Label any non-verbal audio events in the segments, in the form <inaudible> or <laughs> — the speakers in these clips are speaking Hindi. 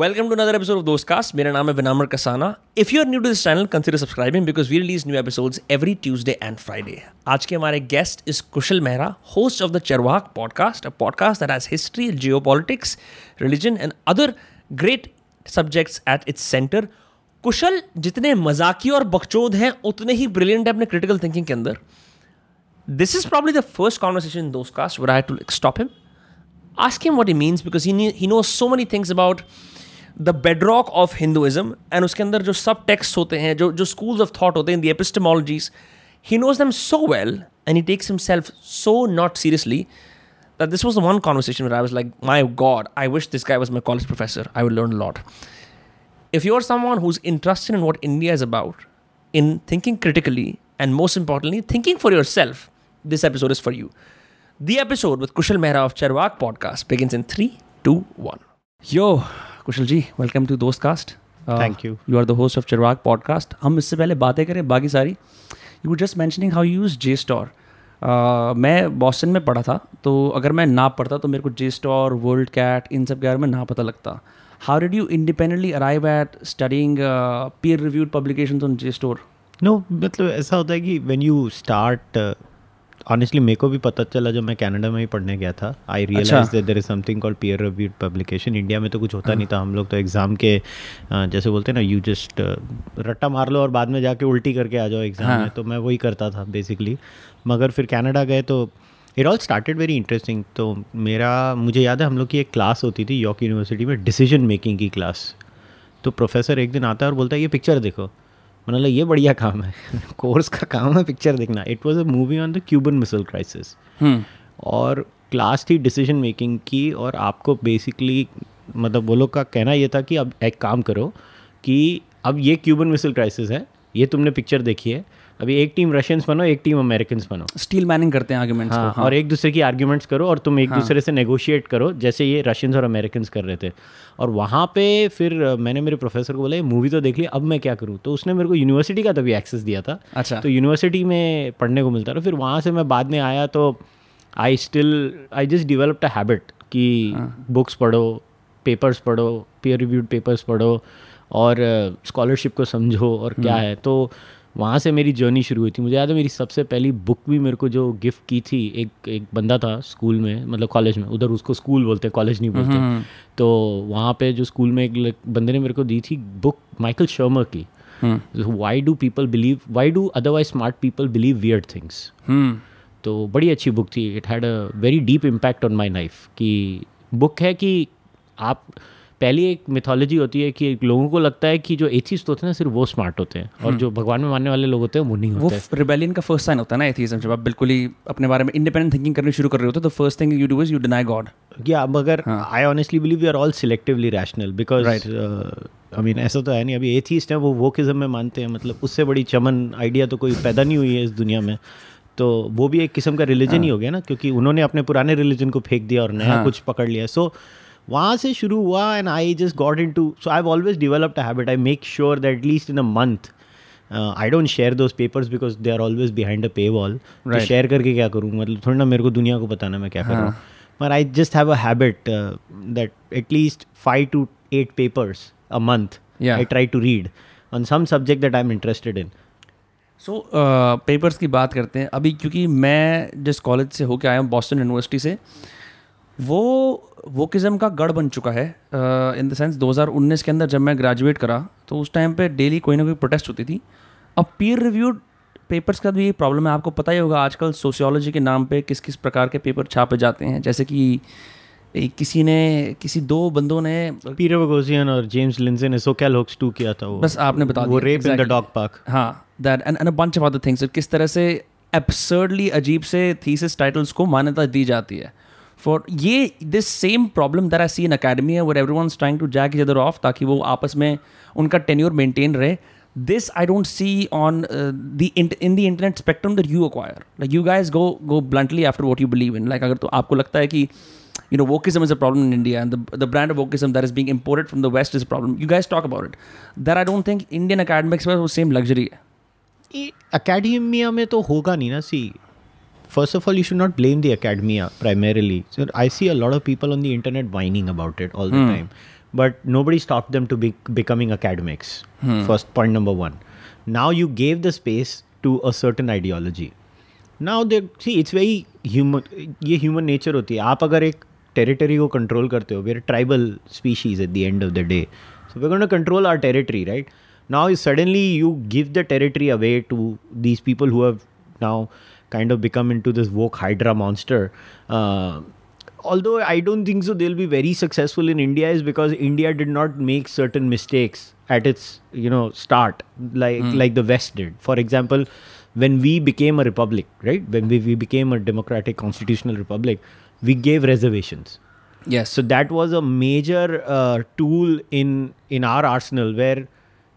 Welcome to another episode of Dostcast. मेरा नाम है Vinamra Kasana. If you are new to this channel consider subscribing because we release new episodes every Tuesday and Friday आज के हमारे guest is Kushal Mehra host of the Charvaka podcast a podcast that has history geopolitics religion and other great subjects at its centre Kushal जितने मजाकी और बकचोद हैं उतने ही ब्रिलियंट है अपने क्रिटिकल थिंकिंग के अंदर. This is probably the first conversation दोस्त those casts where I had to like, stop him, ask him what he means because he he knows so many things about the bedrock of Hinduism and उसके अंदर जो सब टेक्स्ट होते हैं जो जो schools of thought होते हैं the epistemologies he knows them so well and he takes himself so not seriously that this was the one conversation where I was like my god I wish this guy was my college professor I would learn a lot if you're someone who's interested in what India is about in thinking critically and most importantly thinking for yourself this episode is for you. The episode with Kushal Mehra of Charwak podcast begins in 3, 2, 1. Yo, Kushal ji welcome to Dostcast. Uh, Thank you. You are the host of Charwak podcast. हम इससे पहले बातें करें बाकी सारी you were just mentioning how use JSTOR मैं बॉस्टन में पढ़ा था तो अगर मैं ना पढ़ता तो मेरे को जे स्टोर वर्ल्ड कैट इन सब के बारे में ना पता लगता how did you independently arrive at studying peer reviewed publication on JSTOR no मतलब ऐसा होता है कि व्हेन यू स्टार्ट ऑनेस्टली मेरे को भी पता चला जब मैं कनाडा में ही पढ़ने गया था। I realise that there is something called peer reviewed publication India में तो कुछ होता नहीं था। हम लोग तो एग्ज़ाम के जैसे बोलते हैं ना यू जस्ट रट्टा मार लो और बाद में जाके उल्टी करके आ जाओ एग्ज़ाम हाँ. में तो मैं वही करता था बेसिकली मगर फिर कनाडा गए तो it all started very interesting तो मेरा मुझे याद है हम लोग की एक क्लास होती थी यॉर्क यूनिवर्सिटी में डिसीज़न मेकिंग की क्लास तो प्रोफेसर एक दिन आता है और बोलता है ये पिक्चर देखो। मैंने बोला ये बढ़िया काम है। <laughs> कोर्स का काम है पिक्चर देखना। It was a movie on the Cuban missile crisis और क्लास थी डिसीज़न मेकिंग की और आपको बेसिकली मतलब वो लोग का कहना ये था कि अब एक काम करो कि अब ये क्यूबन मिसल क्राइसिस है ये तुमने पिक्चर देखी है अभी एक टीम रशियंस बनो एक टीम अमेरिकन बनो। स्टील मैनिंग करते हैं आर्ग्यूमेंट्स हाँ, को और एक दूसरे की आर्ग्यूमेंट्स करो और तुम एक हाँ. दूसरे से नेगोशिएट करो जैसे ये रशियंस और अमेरिकन कर रहे थे। और वहाँ पे फिर मैंने मेरे प्रोफेसर को बोला ये मूवी तो देख ली अब मैं क्या करूँ? तो उसने मेरे को यूनिवर्सिटी का तभी एक्सेस दिया था। अच्छा। तो यूनिवर्सिटी में पढ़ने को मिलता रहा फिर वहाँ से मैं बाद में आया तो I still I just developed a habit कि बुक्स पढ़ो पेपर्स पढ़ो पीयर रिव्यूड पेपर्स पढ़ो और स्कॉलरशिप को समझो और क्या है। तो वहाँ से मेरी जर्नी शुरू हुई थी। मुझे याद है मेरी सबसे पहली बुक भी मेरे को जो गिफ्ट की थी एक एक बंदा था स्कूल में मतलब कॉलेज में उधर उसको स्कूल बोलते हैं कॉलेज नहीं बोलते। तो वहाँ पे जो स्कूल में एक बंदे ने मेरे को दी थी बुक माइकल शर्मा की। Why do people believe why do otherwise smart people believe weird things hmm. तो बड़ी अच्छी बुक थी। It had a very deep impact on my life कि बुक है कि आप पहली एक मिथोलॉजी होती है कि लोगों को लगता है कि जो एथिस्ट होते हैं ना सिर्फ़ वो स्मार्ट होते हैं। और जो भगवान में मानने वाले लोग होते हैं वो नहीं वो होते रिबेलियन का फ़र्स्ट साइन होता है ना एथीज्म जब आप बिल्कुल ही अपने बारे में इंडिपेंडेंट थिंकिंग करनी शुरू कर रहे होते हो तो first thing you do is you deny God या मगर I honestly believe we are all selectively rational because I mean ऐसा तो है नहीं अभी एथिस्ट है वो वो वोकिज्म में मानते हैं मतलब उससे बड़ी चमन आइडिया तो कोई पैदा नहीं हुई है इस दुनिया में। तो वो भी एक किस्म का रिलीजन ही। हो गया ना क्योंकि उन्होंने अपने पुराने रिलीजन को फेंक दिया और नया कुछ पकड़ लिया। सो वहाँ से शुरू हुआ and I just got into so I always developed a habit I make sure that at least in a month I don't share those papers because they are always behind a paywall. Share करके क्या करूँ मतलब थोड़ा ना मेरे को दुनिया को बताना मैं क्या करूँ रहा I just have just have a habit uh, that at least five to eight papers a month Yeah. I try to read on some subject that I'm interested in. So papers की बात करते हैं अभी क्योंकि मैं जिस कॉलेज से होके आया हूँ बॉस्टन यूनिवर्सिटी से वो वोकिज़म का गढ़ बन चुका है इन द सेंस 2019 के अंदर जब मैं ग्रेजुएट करा तो उस टाइम पे डेली कोई ना कोई प्रोटेस्ट होती थी। अब पीयर रिव्यूड पेपर्स का भी ये प्रॉब्लम है। आपको पता ही होगा आजकल सोशियोलॉजी के नाम पे किस किस प्रकार के पेपर छापे जाते हैं। जैसे कि किसी ने किसी दो बंदों ने Peter Boghossian और James Lindsay ने SoCal Hoax 2 किया था वो। बस आपने बता वो rape in the dog park हाँ that and and a bunch of other things किस तरह से एब्सर्डली अजीब से थीसिस टाइटल्स को मान्यता दी जाती है। फॉर ये this same problem there I see in academy है where everyone trying to jack each other off ताकि वो आपस में उनका टेन्यूर मेनटेन रहे this I don't see on the in the internet spectrum that you acquire like you guys go go bluntly after what you believe in like अगर तो आपको लगता है कि you know wokism is a problem in India and the brand of wokism there is being imported from the west is problem you guys talk about it there I don't think Indian academics में वो सेम लग्जरी है. अकेडमिया में तो होगा नहीं ना सी First of all you should not blame the academia primarily sir I see a lot of people on the internet whining about it all the time but nobody stopped them to be becoming academics. First point number one. Now you gave the space to a certain ideology. Now they see it's very human. ये human nature होती है. आप अगर एक territory को control करते हो, we're a tribal species at the end of the day. So we're going to control our territory, right? Now suddenly you give the territory away to these people who have now kind of become into this woke hydra monster. Uh, although I don't think so they'll be very successful in India is because India did not make certain mistakes at its you know start like like the West did. For example, when we became a republic, right? When we, we became a democratic constitutional republic, we gave reservations. Yes. So that was a major uh, tool in in our arsenal where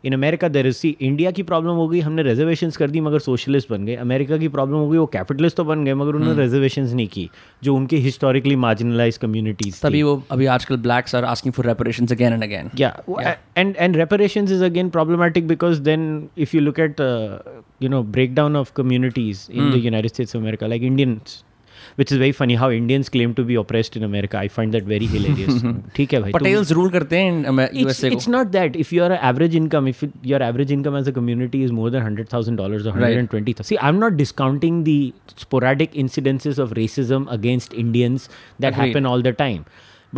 in America there is see India की प्रॉब्लम हो गई हमने रिजर्वेशन कर दी मगर सोशलिस्ट बन गए। अमेरिका की प्रॉब्लम हो गई वो कैपिटलिस्ट तो बन गए मगर उन्होंने हम्म। रिजर्वेशन नहीं की जो उनके हिस्टोरिकली मार्जिनलाइज कम्युनिटीज तभी वो अभी आजकल blacks are asking for reparation again and again क्या and and reparation is again problematic because then if you look at you know breakdown of communities in the United States of America like Indians which is very funny how Indians claim to be oppressed in America I find that very hilarious <laughs> ठीक है भाई तुम- Patels rule करते हैं it's, यूएसए it's को. not that if your average income if it, your average income as a community is more than hundred thousand dollars or Right. hundred and twenty see I'm not discounting the sporadic incidences of racism against Indians that Agreed. happen all the time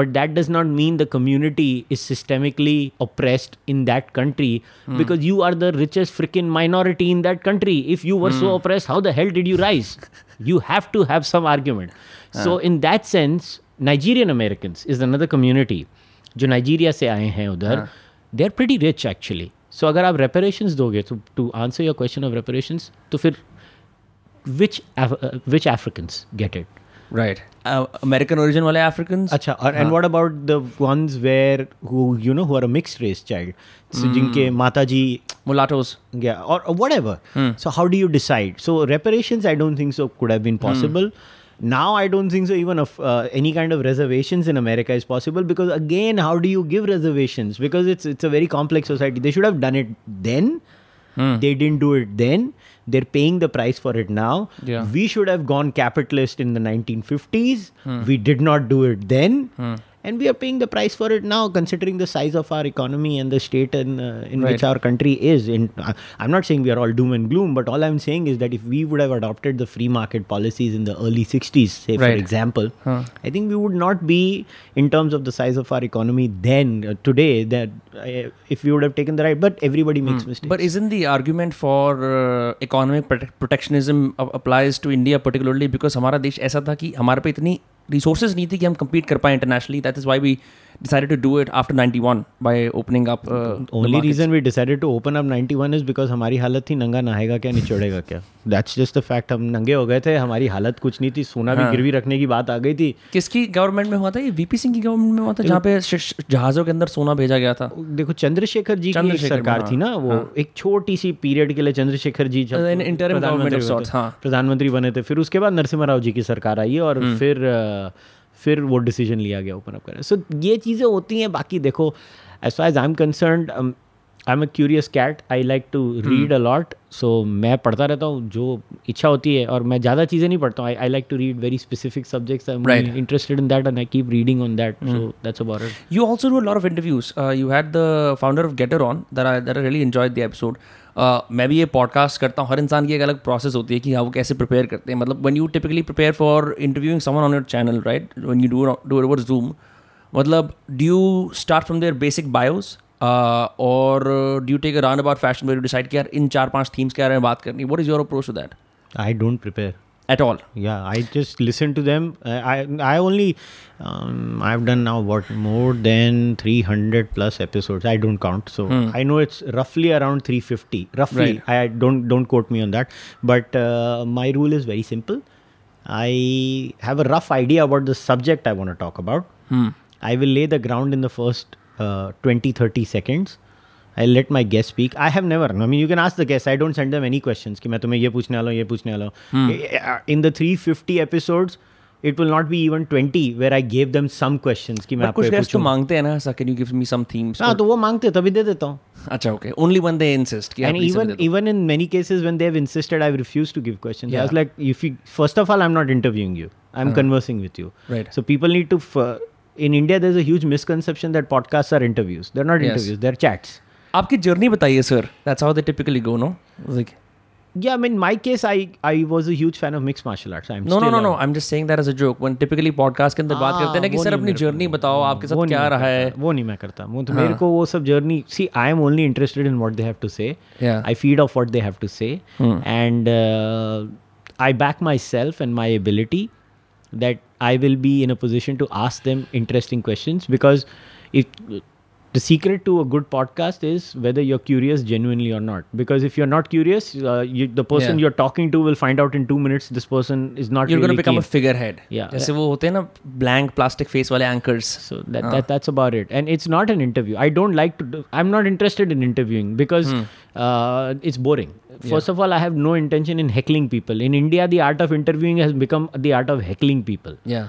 but that does not mean the community is systemically oppressed in that country Hmm. because you are the richest freaking minority in that country if you were Hmm. so oppressed how the hell did you rise <laughs> you have to have some argument. So in that sense Nigerian Americans is another community. जो नाइजीरिया से आए हैं उधर they are pretty rich actually so अगर आप रेपरेशंस दोगे तो to answer your question of reparations तो फिर which which Africans get it right uh, american origin wale africans acha and what about the ones where who you know who are a mixed race child so mm. jinke mataji mulattoes yeah or, or whatever mm. so how do you decide so reparations i don't think so could have been hmm. possible mm. Now I don't think so. Even of uh, any kind of reservations in America is possible because again, how do you give reservations? Because it's it's a very complex society. They should have done it then. Hmm. They didn't do it then they're paying the price for it now. Yeah. we should have gone capitalist in the 1950s hmm. we did not do it then hmm and we are paying the price for it now considering the size of our economy and the state in, uh, in which Right. our country is in I- i'm not saying we are all doom and gloom but all i'm saying is that if we would have adopted the free market policies in the early 60s say Right. for example i think we would not be in terms of the size of our economy then uh, today that uh, if we would have taken the right but everybody makes mistakes But isn't the argument for uh, economic prote- protectionism a- applies to India particularly because हमारा देश ऐसा था कि हमारे पे इतनी रिसोर्सेज नहीं थी कि हम कम्पीट कर पाए internationally that is why we decided to do it after 91 by opening up. Uh, only reason we decided to open up 91 is because हमारी हालत थी नंगा नहाएगा क्या निचोड़ेगा क्या? That's just the fact हम नंगे हो गए थे हमारी हालत कुछ नहीं थी सोना भी गिरवी रखने की बात आ गई थी। किसकी गवर्नमेंट में हुआ था? ये वीपी सिंह की गवर्नमेंट में हुआ था जहाँ पे जहाजों के अंदर सोना भेजा गया था। देखो चंद्रशेखर जी की सरकार हाँ, थी ना वो एक छोटी सी पीरियड के लिए चंद्रशेखर जी प्रधानमंत्री बने थे- हाँ। प्रधानमंत्री बने थे। फिर उसके बाद नरसिम्हा राव जी की सरकार आई और फिर अ, फिर वो डिसीज़न लिया गया ओपन अप करने। सो ये चीज़ें होती हैं बाकी देखो as far as I am concern I am a curious cat I like to read a lot so मैं पढ़ता रहता हूँ जो इच्छा होती है और मैं ज़्यादा चीज़ें नहीं पढ़ता हूँ। I like to read very specific subjects I am interested in that and I keep reading on that so that's about it do a lot of interviews. Uh, you had the founder of Getter on that I that I really enjoyed the episode. मैं भी ये पॉडकास्ट करता हूँ। हर इंसान की एक अलग प्रोसेस होती है कि हाँ वो कैसे प्रिपेयर करते हैं। मतलब when you typically prepare for interviewing someone on your channel right when you do do over Zoom मतलब do you start from their basic bios और do you take a roundabout fashion decide किया इन चार पाँच थीम्स के बारे में बात करनी what is your approach to that I don't prepare at all. Yeah i just listen to them. I i only um, i've done now what more than 300 plus episodes. I don't count. So hmm. i know it's roughly around 350 roughly. Right. i don't don't quote me on that. But uh, my rule is very simple. I have a rough idea about the subject i want to talk about. Hmm. i will lay the ground in the first uh, 20 30 seconds. I'll let my guest speak. I have never. I mean, you can ask the guests. I don't send them any questions. कि मैं तुम्हें ये पूछने वाला हूँ, ये पूछने वाला हूँ. In the 350 episodes, it will not be even 20 where I gave them some questions कि मैं बट आपको कुछ ये गेस्ट तो पूछूँ. मांगते हैं ना ऐसा can you give me some themes हाँ तो वो मांगते हैं, तभी दे देता हूँ. अच्छा okay only when they insist कि And even even in many cases when they have insisted, I've refused to give questions. I was Yeah. like, if you first of all, I'm not interviewing you. I'm conversing with you. Right. So people need to f- in India, there's a huge misconception that podcasts are interviews. They're not Yes. interviews, they're chats. आपकी जर्नी बताइए sir that's how they typically go no like Yeah, I mean, my case, I, I was a huge fan of mixed martial arts. I'm no no still no a- no I am just saying that as a joke when typically podcast के अंदर बात हाँ, करते हैं ना कि सर अपनी जर्नी बताओ आपके साथ क्या रहा है? वो नहीं मैं करता। वो तो मेरे को वो सब journey see I am only interested in what they have to say. I feed off what they have to say and I back myself and my ability that I will be in a position to ask them interesting questions because if the secret to a good podcast is whether you're curious genuinely or not because if you're not curious uh, you, the person Yeah. you're talking to will find out in two minutes this person is not you're really going to become keen. a figurehead Yeah. जैसे वो होते हैं ना ब्लैंक प्लास्टिक फेस वाले anchors so that, that that's about it and it's not an interview i don't like to do, i'm not interested in interviewing because uh, it's boring first of all i have no intention in heckling people in india the art of interviewing has become the art of heckling people या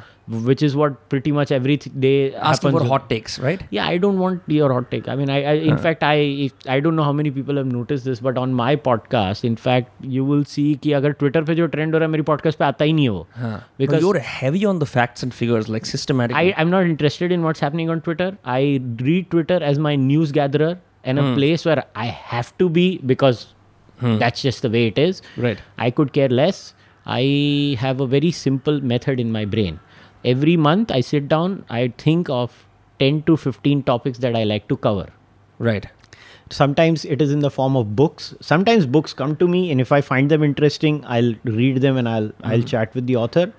which is what pretty much every th- day asking for happens. hot takes right yeah i don't want your hot take i mean i, I in fact i if, i don't know how many people have noticed this but on my podcast in fact you will see कि अगर ट्विटर पे जो ट्रेंड हो रहा है मेरी पॉडकास्ट पे आता ही नहीं है वो हाँ Because- because you're heavy on the facts and figures like systematic I, I'm not interested in what's happening on Twitter. I read Twitter as my news gatherer and a place where I have to be because that's just the way it is. right I could care less. I have a very simple method in my brain. Every month I sit down, I think of 10 to 15 topics that I like to cover. right Sometimes it is in the form of books. Sometimes books come to me, and if I find them interesting, I'll read them and I'll I'll chat with the author.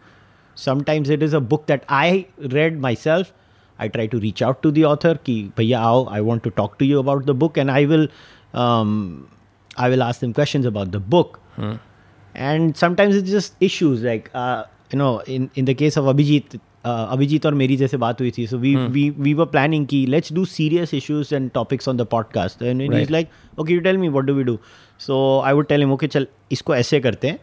Sometimes it is a book that I read myself. I try to reach out to the author. Ki, Bhaiya, aao, I want to talk to you about the book, and I will, um, I will ask them questions about the book. And sometimes it's just issues like, uh, you know, in in the case of Abhijit, uh, Abhijit और मेरी जैसे बात हुई थी. So we we we were planning कि let's do serious issues and topics on the podcast. And he's Right. like, okay, you tell me what do we do. So I would tell him, okay, चल इसको ऐसे करते हैं.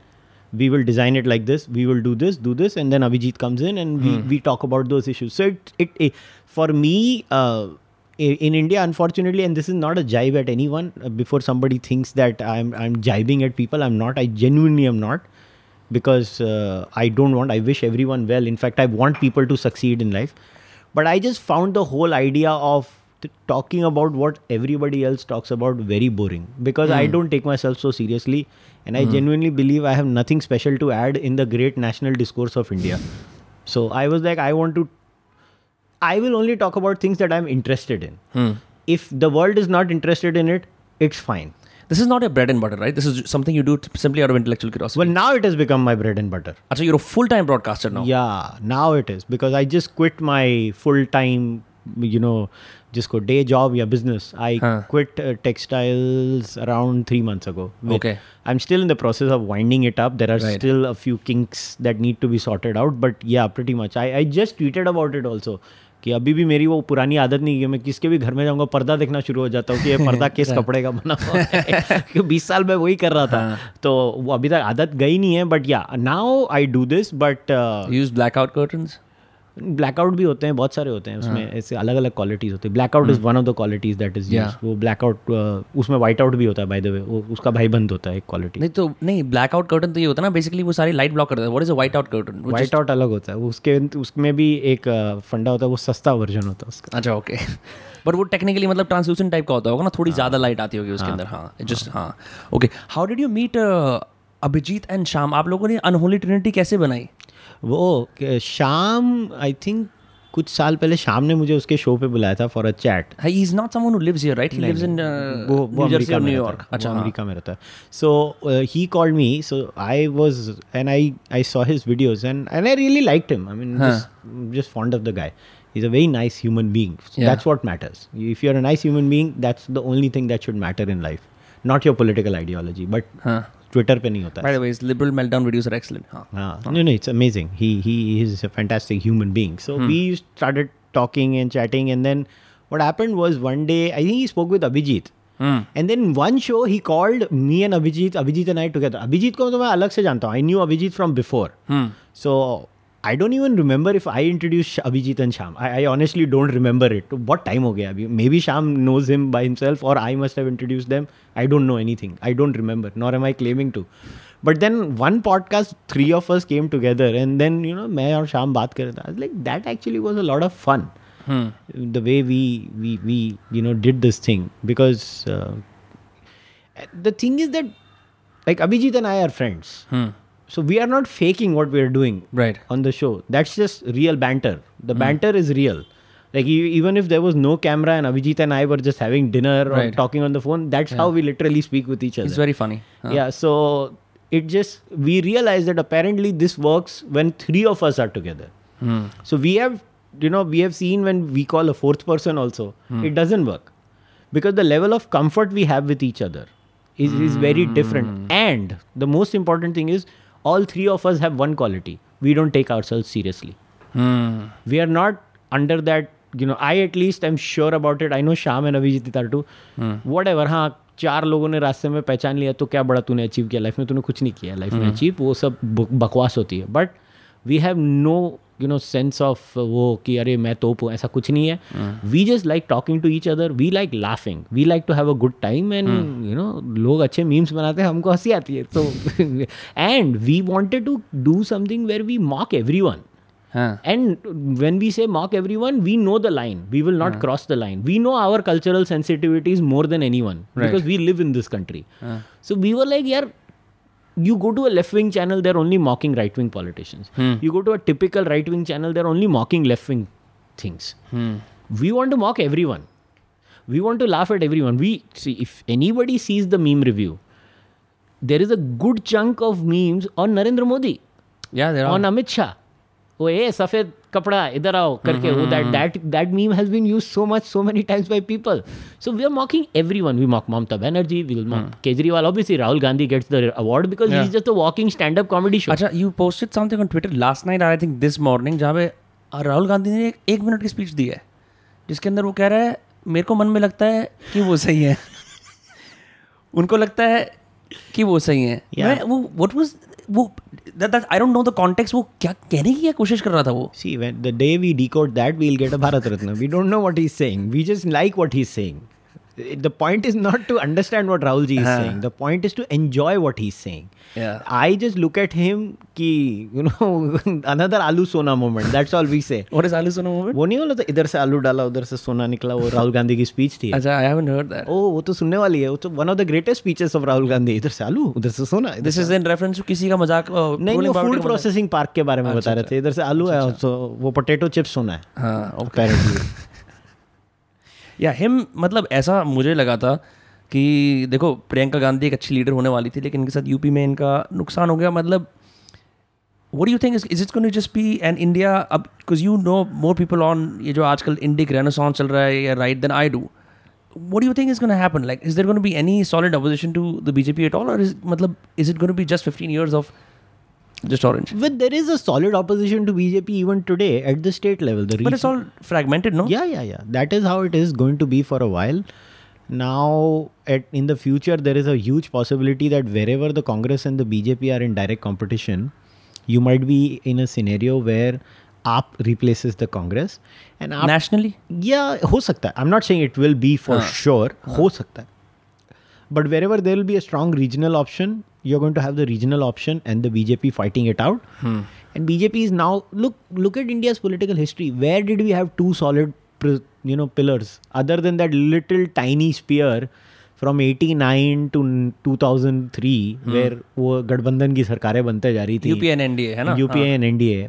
We will design it like this. We will do this, do this, and then Abhijit comes in and we, we talk about those issues. So it it, it for me. Uh, i- in India, unfortunately, and this is not a jibe at anyone. uh, before somebody thinks that I'm I'm jibing at people, I'm not. I genuinely am not, because uh, I don't want. I wish everyone well. In fact, I want people to succeed in life. But I just found the whole idea of t- talking about what everybody else talks about very boring because I don't take myself so seriously, and I genuinely believe I have nothing special to add in the great national discourse of India. So I was like, I want to I will only talk about things that I'm interested in. If the world is not interested in it, it's fine. this is not your bread and butter right this is something you do simply out of intellectual curiosity Well, now it has become my bread and butter. So you're a full-time broadcaster now Yeah, now it is because I just quit my full time, you know, just go day job या business. I Huh. quit uh, textiles around three months ago. Okay. I'm still in the process of winding it up. There are Right. still a few kinks that need to be sorted out. But yeah, pretty much. I, I just tweeted about it also. कि अभी भी मेरी वो पुरानी आदत नहीं है मैं किसके भी घर में जाऊँगा पर्दा देखना शुरू हो जाता हूँ कि ये पर्दा किस कपड़े का बना हुआ है। <laughs> क्योंकि बीस साल में वही कर रहा था। तो वो अभी तक आदत गई नहीं है बट या now I do this but use blackout curtains? Blackout भी होते हैं बहुत सारे होते हैं उसमें ऐसे अलग अलग क्वालिटीज होती है। Blackout is one of the qualities that is. वो ब्लैकआउट उसमें वाइट आउट भी होता है बाय द वे वो उसका भाई बंद होता है एक क्वालिटी नहीं तो नहीं ब्लैकआउट curtain तो ये होता है ना बेसिकली वो सारी लाइट ब्लॉक करता है। What is a out curtain? Which white out अलग होता है। उसके उसमें भी एक फंडा होता है वो सस्ता वर्जन होता है उसका। अच्छा ओके बट वो टेक्निकली मतलब ट्रांसल्यूसेंट टाइप का होता होगा ना थोड़ी ज़्यादा लाइट आती होगी उसके अंदर हाँ जस्ट हाँ okay how did you meet Abhijit and Shyam आप लोगों ने अनहोली ट्रिनिटी कैसे बनाई? वो शाम आई थिंक कुछ साल पहले शाम ने मुझे उसके शो पे बुलाया था for a chat he is not someone who lives here right he lives in New York New York अच्छा। अमेरिका में रहता है। So he called me so I was and I I saw his videos and and I really liked him I mean just fond of the guy he is a very nice human being that's what matters if you are a nice human being that's the only thing that should matter in life not your political ideology but Twitter पे नहीं होता है। Liberal meltdown videos are excellent हाँ। No no it's amazing he he is a fantastic human being so we started talking and chatting and then what happened was one day I think he spoke with Abhijit and then one show he called me and Abhijit Abhijit and I together Abhijit को तो मैं अलग से जानता हूँ। I knew Abhijit from before so I don't even remember if I introduced Sh- Abhijit and Sham. I, I honestly don't remember it. What time हो गया अभी? Maybe Sham knows him by himself or I must have introduced them. I don't know anything. I don't remember. Nor am I claiming to. But then one podcast, three of us came together, and then you know, मैं और शाम बात कर रहे थे. I was like, that actually was a lot of fun. Hmm. The way we we we you know did this thing because uh, the thing is that like Abhijit and I are friends, Hmm. so we are not faking what we are doing Right. on the show. That's just real banter. The banter is real. Like even if there was no camera and Abhijit and I were just having dinner or talking on the phone, that's how we literally speak with each other. It's very funny. Huh. Yeah. So it just we realized that apparently this works when three of us are together. Hmm. So we have you know we have seen when we call a fourth person also it doesn't work because the level of comfort we have with each other is, is very different and the most important thing is all three of us have one quality we don't take our self seriously we are not under that you know I at least I am sure about it I know Sham man Abhijit इतार to whatever हाँ चार लोगों ने रास्ते में पहचान लिया तो क्या बड़ा तूने अचीव किया? लाइफ में तूने कुछ नहीं किया. लाइफ में hmm. अचीव वो सब बकवास होती है. But we have no you know sense of वो कि अरे मैं तो ऐसा कुछ नहीं है। We just like talking to each other we like laughing we like to have a good time and you know लोग अच्छे मीम्स बनाते हैं हमको हँसी आती है तो and we wanted to do something where we mock everyone and when we say mock everyone we know the line we will not cross the line we know our cultural sensitivity more than anyone because we live in this country so we were like यार you go to a left wing channel, they're only mocking right wing politicians. You go to a typical right wing channel, they're only mocking left wing things. Hmm. We want to mock everyone. We want to laugh at everyone. We see if anybody sees the meme review, there is a good chunk of memes on Narendra Modi Yeah, there are. on Amit Shah. वो ए सफ़ेद कपड़ा इधर आओ करके. वो that that that meme has been used so much so many times by people so we are mocking everyone we mock Mamata Banerjee we will mock Kejriwal obviously Rahul Gandhi gets the award because he is just a walking stand up comedy show अच्छा you posted something on Twitter last night I think this morning जहाँ पे राहुल गांधी ने एक, एक मिनट की स्पीच दी है जिसके अंदर वो कह रहा है मेरे को मन में लगता है कि वो सही है उनको लगता है कि वो सही है Yeah. मैं वो व्हाट वाज वो that, that, I don't know the context वो क्या कहने की क्या कोशिश कर रहा था वो See, when the day we decode that, we'll get a Bharat Ratna. We don't know what he's saying. We just like what he's saying. The point is not to understand what Rahul ji is हाँ. saying. The point is to enjoy what he's saying. Yeah. I just look at him कि you know <laughs> another आलू सोना moment. That's all we say. What is aloo sona moment वो नहीं बोला था इधर से आलू डाला उधर से सोना निकला वो राहुल गांधी की स्पीच थी अच्छा I haven't heard that oh वो तो सुनने वाली है वो तो one of the greatest speeches of Rahul Gandhi इधर से आलू उधर से सोना इधर दिस इज़ इन रेफरेंस किसी का मज़ाक uh, नहीं about फ़ूड प्रोसेसिंग पार्क के बारे में बता रहे थे इधर से आलू है तो वो पोटैटो चिप्स सोना है हाँ apparently <laughs> या हिम मतलब ऐसा मुझे लगा था कि देखो, प्रियंका गांधी एक अच्छी लीडर होने वाली थी, लेकिन इनके साथ यूपी में इनका नुकसान हो गया। मतलब what you think is is can you just be and India अब because you know more people on ये जो आजकल इंडिक रेनोसॉन चल रहा है या right then I do what you think is can happen like is there gonna be any solid opposition to the BJP at all और मतलब is it gonna be just fifteen years of Just orange. But there is a solid opposition to BJP even today at the state level. The but it's all fragmented, no? Yeah, yeah, yeah. That is how it is going to be for a while. Now, at, in the future, there is a huge possibility that wherever the Congress and the BJP are in direct competition, you might be in a scenario where AAP replaces the Congress. And AAP, nationally, yeah, ho sakta. I'm not saying it will be for uh, sure. Uh. Ho sakta. But wherever there will be a strong regional option, you're going to have the regional option and the bjp fighting it out Hmm. and bjp is now look look at india's political history where did we have two solid you know pillars other than that little tiny spear from 89 to 2003 where वो गठबंधन की सरकारें बनते जा रही थी यूपीए and NDA है ना यूपीए एंड एनडीए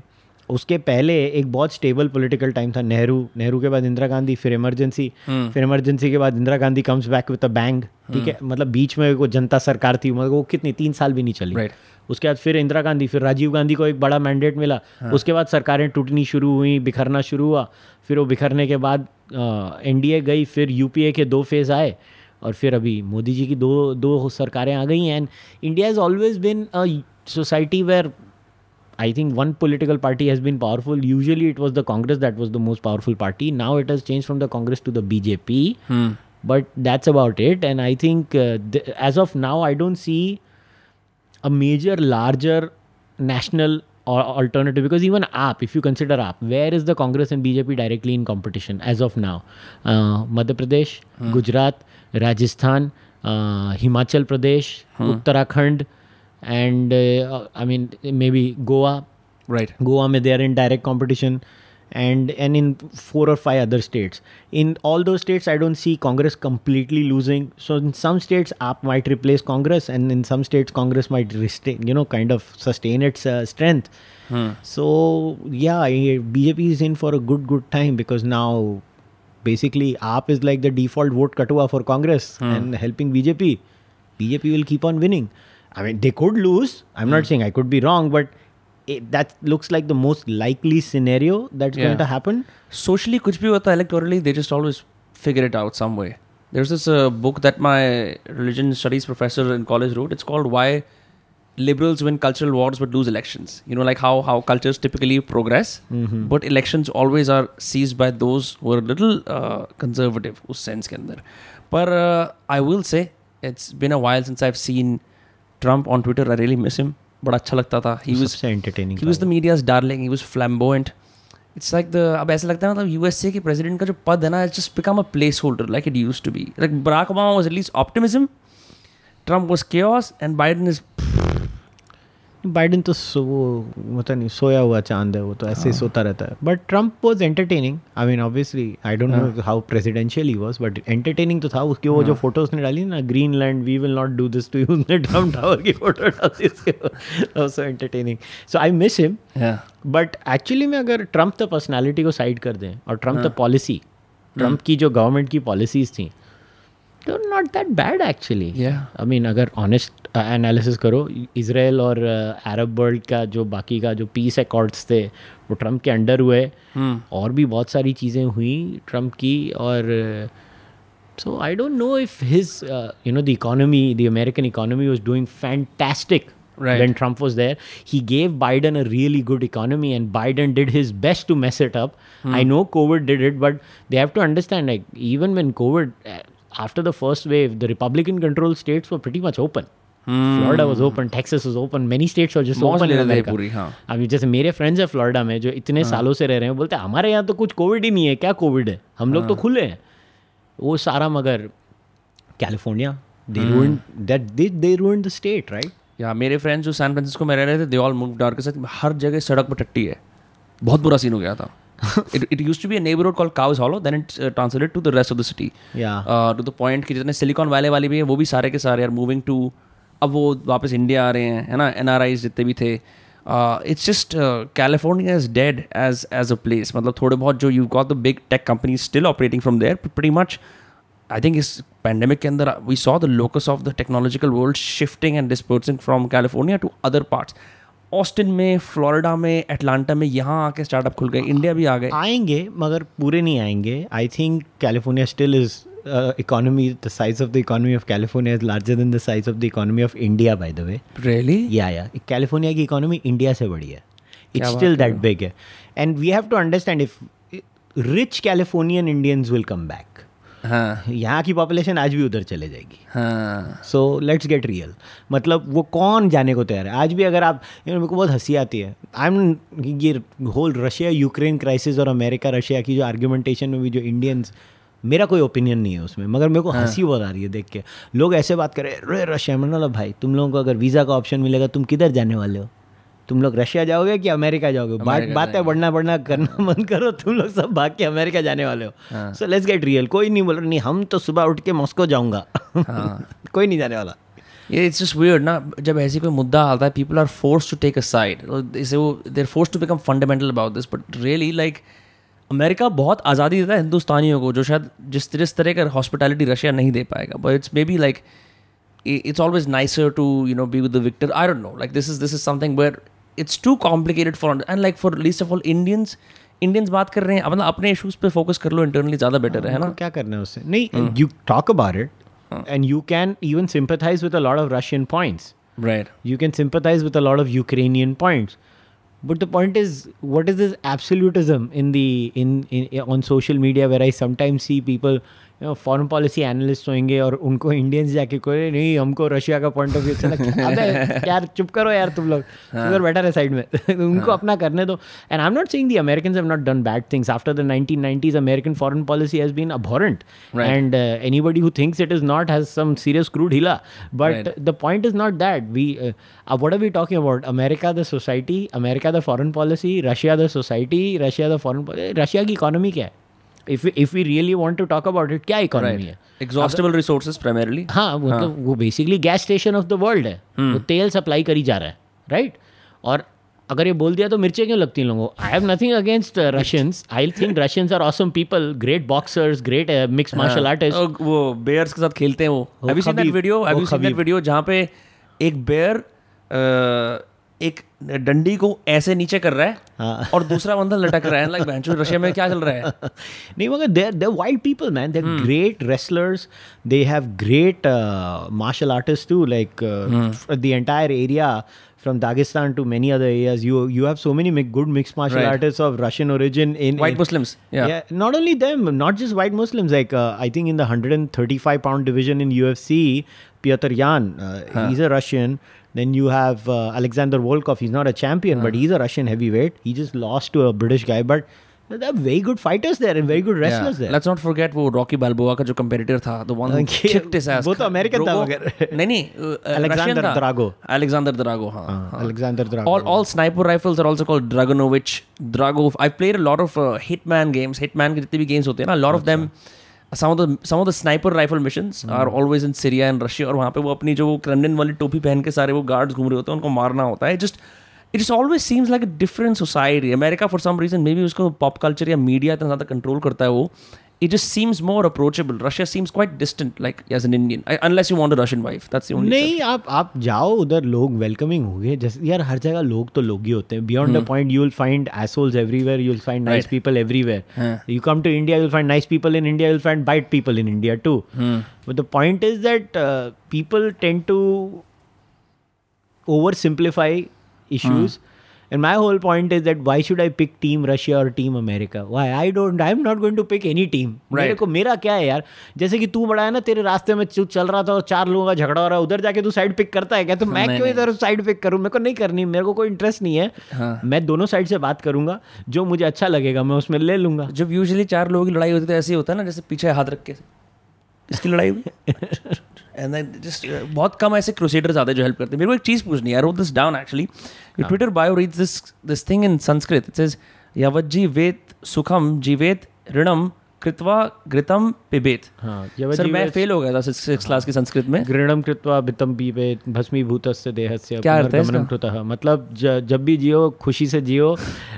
उसके पहले एक बहुत स्टेबल पॉलिटिकल टाइम था नेहरू नेहरू के बाद इंदिरा गांधी फिर इमरजेंसी फिर इमरजेंसी के बाद Indira Gandhi comes back with a bang ठीक है? मतलब बीच में वो जनता सरकार थी मतलब वो कितनी तीन साल भी नहीं चली। Right. उसके बाद फिर इंदिरा गांधी फिर राजीव गांधी को एक बड़ा मैंडेट मिला। हाँ. उसके बाद सरकारें टूटनी शुरू हुई बिखरना शुरू हुआ। फिर वो बिखरने के बाद एनडीए गई फिर यूपीए के दो फ़ेज़ आए और फिर अभी मोदी जी की दो दो सरकारें आ गई and India is always been a society where I think one political party has been powerful. Usually it was the Congress that was the most powerful party. Now it has changed from the Congress to the BJP. But that's about it. And I think uh, th- as of now, I don't see a major, larger national or alternative because even AAP, if you consider AAP, where is the Congress and BJP directly in competition as of now? Uh, Madhya Pradesh, Gujarat, Rajasthan, uh, Himachal Pradesh, Uttarakhand, and uh, I mean maybe Goa. Right. Goa, mein they are in direct competition, and and in four or five other states. In all those states, I don't see Congress completely losing. So in some states, AAP might replace Congress, and in some states, Congress might restrain, you know, kind of sustain its uh, strength. So yeah, BJP is in for a good good time because now basically AAP is like the default vote katua for Congress and helping BJP. BJP will keep on winning. I mean, they could lose. I'm mm. not hmm. saying I could be wrong, but it, that looks like the most likely scenario that's yeah. going to happen. Socially, kuch bhi hota, electorally, they just always figure it out some way. There's this uh, book that my religion studies professor in college wrote. It's called Why Liberals Win Cultural Wars But Lose Elections. You know, like how, how cultures typically progress, mm-hmm. but elections always are seized by those who are a little uh, conservative, whose sense. Ke andar. But uh, I will say, it's been a while since I've seen Trump on Twitter I really miss him बड़ा अच्छा लगता था. He was entertaining he was the media's darling he was flamboyant it's like the अब ऐसा लगता है मतलब यू एस ए के प्रेजिडेंट का जो पद है ना it just become a placeholder like it use to be like Barack Obama was at least optimism Trump was chaos and Biden is Biden तो सो वो पता नहीं सोया हुआ चाँद है वो तो ऐसे ही सोता रहता है। But Trump was entertaining I mean obviously I don't know how presidential he was but entertaining तो था। उसकी वो जो फ़ोटो उसने डाली ना Greenland we will not do this to you उसने ट्रंप टावर की फ़ोटो डाली so entertaining so I miss him but actually में अगर ट्रंप द पर्सनैलिटी को साइड कर दें और ट्रंप द पॉलिसी ट्रंप की जो गवर्नमेंट की पॉलिसीज़ थी तो not that bad actually Yeah. I mean अगर ऑनेस्ट एनालिसिस करो इसराइल और अरब वर्ल्ड का जो बाकी का जो पीस अकॉर्ड्स थे वो ट्रम्प के अंडर हुए और भी बहुत सारी चीज़ें हुई ट्रम्प की और so I don't know if his you know the economy the American economy was doing fantastic Right. when Trump was there. He gave Biden a really good economy, and Biden did his best to mess it up. I know COVID did it, but they have to understand like, even when COVID, uh, after the first wave, the Republican controlled states were pretty much open. Florida was open, Texas was open, many states were just मौज open ले in रहे थे America. पूरी, हाँ। अभी जैसे मेरे फ्रेंड्स है फ्लोरिडा में जो इतने सालों से रह रहे हैं बोलते हैं हमारे यहाँ तो कुछ कोविड ही नहीं है क्या कोविड है? हम लोग तो खुले हैं। वो सारा मगर California they ruined that they they ruined the state right या मेरे फ्रेंड्स जो सैन फ्रांसिस्को में रह रहे थे दे ऑल मूव डाउन के साथ हर जगह सड़क पर टट्टी है। बहुत बुरा सीन हो गया था। <laughs> it, it used to be a neighborhood called Cows Hollow, then it uh, translated to the rest of the city. Yeah. Uh, to the point कि जितने सिलिकॉन वैली वाले भी हैं वो भी सारे के सारे आर मूविंग टू अब वो वापस इंडिया आ रहे हैं है ना एन जितने भी थे it's just California is dead as as a place मतलब थोड़े बहुत जो you got the big tech company still operating from there pretty much I think इस पैंडेमिक के अंदर we saw the locus of the technological world shifting and dispersing from California to other parts Austin में फ्लोरिडा में एटलांटा में यहाँ आके स्टार्टअप खुल गए इंडिया भी आ गए। आएँगे मगर पूरे नहीं आएँगे। I think California still is economy the size of the economy of California is larger than the size of the economy of India by the way really या या कैलिफ़ोर्निया की इकोनॉमी इंडिया से बड़ी है। इट्स स्टिल दैट बिग है। And we have to understand if rich Californian Indians will come back हाँ। यहाँ की पॉपुलेशन आज भी उधर चले जाएगी। हाँ। सो लेट्स गेट रियल मतलब वो कौन जाने को तैयार है? आज भी अगर आप you know, मेरे को बहुत हँसी आती है। आई एम ये होल रशिया यूक्रेन क्राइसिस और अमेरिका रशिया की जो आर्ग्यूमेंटेशन में भी जो इंडियंस मेरा कोई ओपिनियन नहीं है उसमें। मगर मेरे को हँसी बहुत आ रही है देख के। लोग ऐसे बात कर रहे रे रशिया मतलब भाई तुम लोगों को अगर वीज़ा का ऑप्शन मिलेगा तुम किधर जाने वाले हो? तुम लोग रशिया जाओगे कि अमेरिका जाओगे? बात बातें बढ़ना बढ़ना करना <laughs> मन करो तुम लोग सब भाग के अमेरिका जाने वाले हो। सो लेट्स गेट रियल कोई नहीं बोल रहा नहीं हम तो सुबह उठ के मॉस्को जाऊँगा। <laughs> कोई नहीं जाने वाला। ये इट्स जस्ट वियर्ड ना जब ऐसी कोई मुद्दा आता है people are force to take a side इसे वो there force to become fundamental about this but really like America बहुत आज़ादी देता है हिंदुस्तानियों को जो शायद जिस जिस तरह का हॉस्पिटैलिटी रशिया नहीं दे पाएगा। But it's maybe like it's always nicer to you know be with the victor. I don't know. Like this is this is something where it's too complicated for and like for least of all indians indians बात कर रहे हैं अब मतलब अपने इश्यूज पे फोकस कर लो इंटरनली ज़्यादा बेटर है ना उनको क्या करना है उससे नहीं you talk about it and you can even sympathize with a lot of Russian points right you can sympathize with a lot of Ukrainian points. But the point is, what is this absolutism in the in, in on social media where I sometimes see people foreign policy analyst होंगे और उनको इंडियंस जाके कोई नहीं हमको रशिया का पॉइंट ऑफ़ व्यू अच्छा लगता यार चुप करो यार तुम लोग। हाँ। उधर बैठा रहे साइड में। <laughs> उनको हाँ। अपना करने दो। And I am not seeing the American have not done bad things after the nineteen nineties American foreign policy has been abhorrent and anybody who thinks it is not has some serious crude हिला but the point is not that we अब what are we talking about America the society America the foreign policy Russia the society Russia the foreign Russia की इकोनॉमी क्या है? If we, if we really want to talk about it क्या economy है? Exhaustible resources primarily. हाँ वो तो वो basically gas station of the world है। वो तेल सप्लाई करी जा रहा है राइट और अगर ये बोल दिया तो मिर्चें क्यों लगती हैं लोगों I have nothing against Russians I think Russians are awesome people great boxers great mix martial artist वो बेयर्स के साथ खेलते हैं वो। वो have you seen that video have वो यू सीन दैट वीडियो जहाँ पे एक बेयर एक डंडी को ऐसे नीचे कर रहा है हाँ। और दूसरा बंदा लटक रहा है लाइक like, रशिया में क्या चल रहा है नहीं मगर there there white people man there great wrestlers they have great martial artist too like the entire area from Dagestan to many other areas. You you have so many good mixed martial Right. artists of Russian origin in White in- Muslims, yeah. yeah, Not only them, not just white Muslims. Like uh, I think in the 135 pound division in UFC, Piotr Yan, uh, huh. he's a Russian. Then you have uh, Alexander Volkov. He's not a champion, but he's a Russian heavyweight. He just lost to a British guy, but there are very good fighters there and very good wrestlers there. Let's not forget वो रॉकी बाल्बोआ का जो कंपेटिटर था the one Okay. Kicked his ass वो तो American था मगर। नहीं नहीं Alexander Drago. Alexander Drago हाँ Uh, Alexander Drago. all all sniper rifles are also called Dragonovich Drago I played a lot of uh, Hitman games Hitman के जितने भी games होते हैं ना a lot of them Some of the some of the sniper rifle mission are always in Syria and Russia और वहाँ पे वो अपनी जो क्रमलिन वाली टोपी पहन के सारे वो गार्ड्स घूम रहे होते हैं उनको मारना होता है। Just it is always seems like a different society America for some reason maybe B उसको पॉप कल्चर या मीडिया इतना ज़्यादा कंट्रोल करता है वो it just seems more approachable Russia seems quite distant like as an Indian I, unless you want a Russian wife that's the only नहीं आप आप जाओ उधर लोग वेलकमिंग होंगे जैसे यार हर जगह लोग तो लोग ही होते हैं beyond the point you will find assholes everywhere you will find nice Right. People everywhere you come to India you will find nice people in India you will find bad people in India too but the point is that people tend to oversimplify issues. And my whole point is that why should I pick Team Russia or Team America? Why I don't? I'm not going to pick any team. मेरे Right. को मेरा क्या है यार जैसे कि तू बड़ा है ना तेरे रास्ते में चल रहा था और चार लोगों का झगड़ा हो रहा है उधर जाके तू साइड पिक करता है क्या तो मैं नहीं, क्यों। इधर साइड पिक करूँ मेरे को नहीं करनी मेरे को कोई इंटरेस्ट नहीं है हाँ। मैं दोनों साइड से बात करूँगा जो मुझे अच्छा लगेगा मैं उसमें ले लूँगा जब यूजुअली चार लोगों की लड़ाई होती है तो ऐसे ही होता है ना जैसे पीछे हाथ रख के इसकी लड़ाई हुई <laughs> एंड देन जस्ट बहुत कम ऐसे क्रूसेडर्स आते हैं जो हेल्प करते हैं। मेरे को एक चीज़ पूछनी है। I wrote this down actually Twitter bio read this this thing in Sanskrit it says यावज्जी वेद सुखम जीवेत ऋणम कृत्वा घृतम पिबेत। हाँ सर मैं फेल हो गया था सिक्स क्लास की संस्कृत में। गृणम कृत्वा वित्तम पीबे भस्मीभूतस्य देहस्य क्या अर्थ है कृतः। मतलब ज, जब भी जियो खुशी से जियो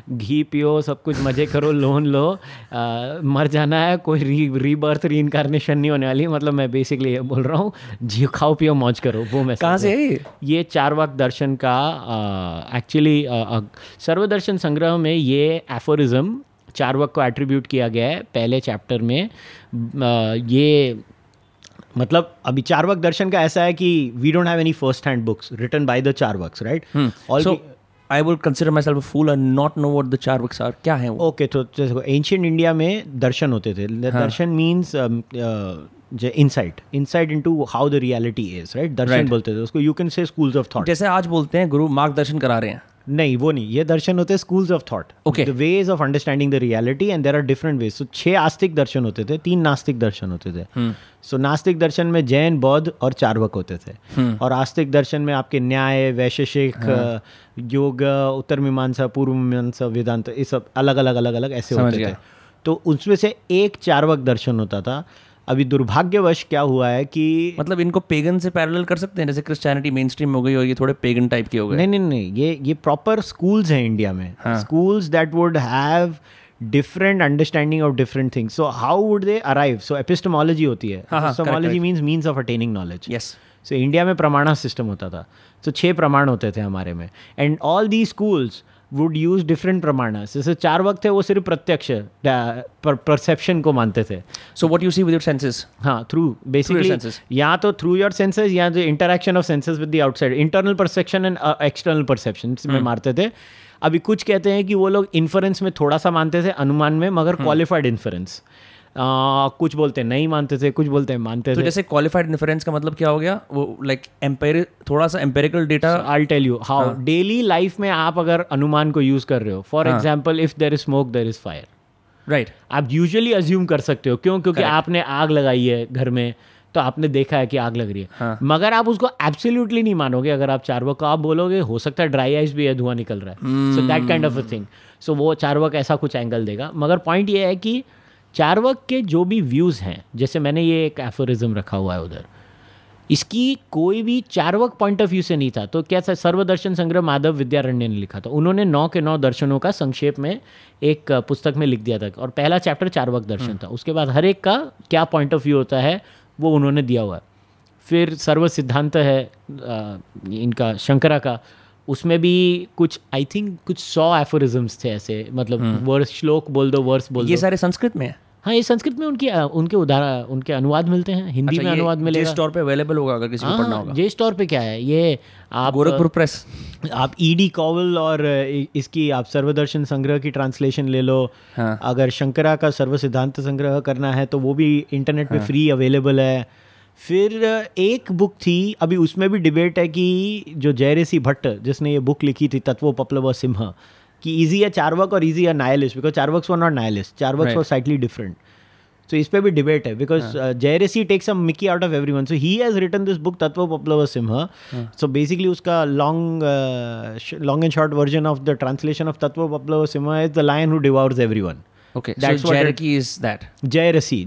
घी पियो सब कुछ मज़े करो लोन लो आ, मर जाना है कोई री रीबर्थ री इनकारनेशन नहीं होने वाली। मतलब मैं बेसिकली ये बोल रहा हूँ जियो खाओ पियो मौज करो वो मैं कहाँ से ये? चार चारवाक दर्शन का एक्चुअली सर्वदर्शन संग्रह में ये एफोरिज्म चारवाक को एट्रीब्यूट किया गया है पहले चैप्टर में। ये मतलब अभी चारवाक दर्शन का ऐसा है कि we don't have any first hand books written by the Charvakas right also I will consider myself fool and not know what the Charvakas are क्या है ओके तो एंशियंट इंडिया में दर्शन होते थे। Darshan means insight insight into how the reality is right दर्शन बोलते थे उसको you can say schools of thought जैसे आज बोलते हैं गुरु मार्गदर्शन करा रहे हैं। नहीं वो नहीं. ये दर्शन होते हैं schools of thought Okay. The ways of understanding the reality and there are different ways so छह आस्तिक दर्शन होते थे तीन नास्तिक दर्शन होते थे. सो so, नास्तिक दर्शन में जैन बौद्ध और चार्वक होते थे. और आस्तिक दर्शन में आपके न्याय वैशेषिक योग उत्तर मीमांसा पूर्व मीमांसा वेदांत ये सब अलग अलग अलग अलग ऐसे होते थे. तो उसमें से एक चार्वक दर्शन होता था अभी दुर्भाग्यवश क्या हुआ है कि मतलब इनको पेगन से पैरेलल कर सकते हैं? जैसे क्रिश्चियनिटी मेन स्ट्रीम हो गई और ये थोड़े पेगन टाइप के हो गए। नहीं नहीं नहीं ये ये प्रॉपर स्कूल्स हैं इंडिया में। Schools that would have different understanding of different things so how would they arrive so epistemology होती है। Epistemology means means of attaining knowledge yes so India में प्रमाणा सिस्टम होता था। सो छः प्रमाण होते थे हमारे में। And all the schools would use different pramanas जैसे चार वक्त थे वो सिर्फ़ प्रत्यक्ष परसेप्शन को मानते थे। So what you see with your senses हाँ थ्रू बेसिकली या तो थ्रू योर सेंसेस या जो interaction of senses with the outside internal perception and external perception में मारते थे। अभी कुछ कहते हैं कि वो लोग इन्फ्रेंस में थोड़ा सा मानते थे अनुमान में मगर क्वालिफाइड इन्फरेंस कुछ बोलते नहीं मानते थे कुछ बोलते हैं मानते तो थे। जैसे क्वालिफाइड इन्फ्रेंस का मतलब क्या हो गया? वो लाइक एम्पेरि थोड़ा सा empirical data I tell you how daily life में आप अगर अनुमान को यूज़ कर रहे हो for. Example if there is smoke there is fire right आप यूजुअली अज्यूम कर सकते हो। क्यों? क्योंकि Correct. आपने आग लगाई है घर में तो आपने देखा है कि आग लग रही है। हाँ. मगर आप उसको एब्सोल्युटली नहीं मानोगे। अगर आप चारवक आप बोलोगे हो सकता है ड्राई आइस भी है धुआँ निकल रहा है। So that kind of a thing so वो चारवक ऐसा कुछ एंगल देगा। मगर पॉइंट ये है कि चारवक के जो भी व्यूज़ हैं जैसे मैंने ये एक एफोरिज्म रखा हुआ है उधर इसकी कोई भी चारवक पॉइंट ऑफ़ व्यू से नहीं था तो क्या था सर्वदर्शन संग्रह माधव विद्यारण्य ने लिखा था। उन्होंने नौ के नौ दर्शनों का संक्षेप में एक पुस्तक में लिख दिया था और पहला चैप्टर चारवक दर्शन था। उसके बाद हर एक का क्या पॉइंट ऑफ़ व्यू होता है वो उन्होंने दिया हुआ है। फिर सर्व सिद्धांत है इनका शंकरा का उसमें भी कुछ आई थिंक कुछ सौ एफोरिज्म्स थे ऐसे मतलब वर्स श्लोक बोल दो वर्स बोल ये दो। ये सारे संस्कृत में है? हाँ ये संस्कृत में उनकी उनके उदाहरण उनके अनुवाद मिलते हैं। हिंदी अच्छा, में अनुवाद मिलेगा। जिस स्टोर पे अवेलेबल होगा अगर किसी को पढ़ना हाँ होगा। जे स्टोर पे क्या है ये आप गोरखपुर प्रेस आप ईडी कॉवल और इसकी आप सर्वदर्शन संग्रह की ट्रांसलेशन ले लो। हाँ। अगर शंकरा का सर्व सिद्धांत संग्रह करना है तो वो भी इंटरनेट हाँ। पे फ्री अवेलेबल है। फिर एक बुक थी अभी उसमें भी डिबेट है कि जो जयरेसी भट्ट जिसने ये बुक लिखी थी तत्व पप्लव सिंह कि इजी है चारवक और इजी है nihilist because Charvaks were not nihilist Charvaks were slightly different So इस पे भी डिबेट है because Jayarashi takes a mickey out of everyone so he has written this book Tattva Upaplava Simha so basically उसका long long and short version of the translation of Tattva Upaplava Simha is the lion who devours everyone okay That's so Jayarashi is that Jayarashi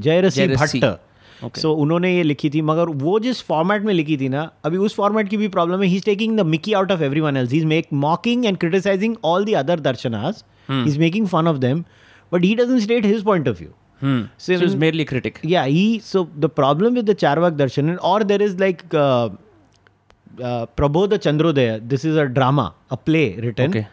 Jayarashi, okay. So उन्होंने ये लिखी थी मगर वो जिस फॉर्मेट में लिखी थी ना अभी उस फॉर्मेट की भी प्रॉब्लम है। He is taking the mickey out of everyone else is make mocking and criticising all the other darshanas he is making fun of them but he doesn't state his point of view So so is merely critic yeah he so the problem with the charvak darshan or there is like uh, uh, prabodha chandrodaya this is a drama a play written. Okay.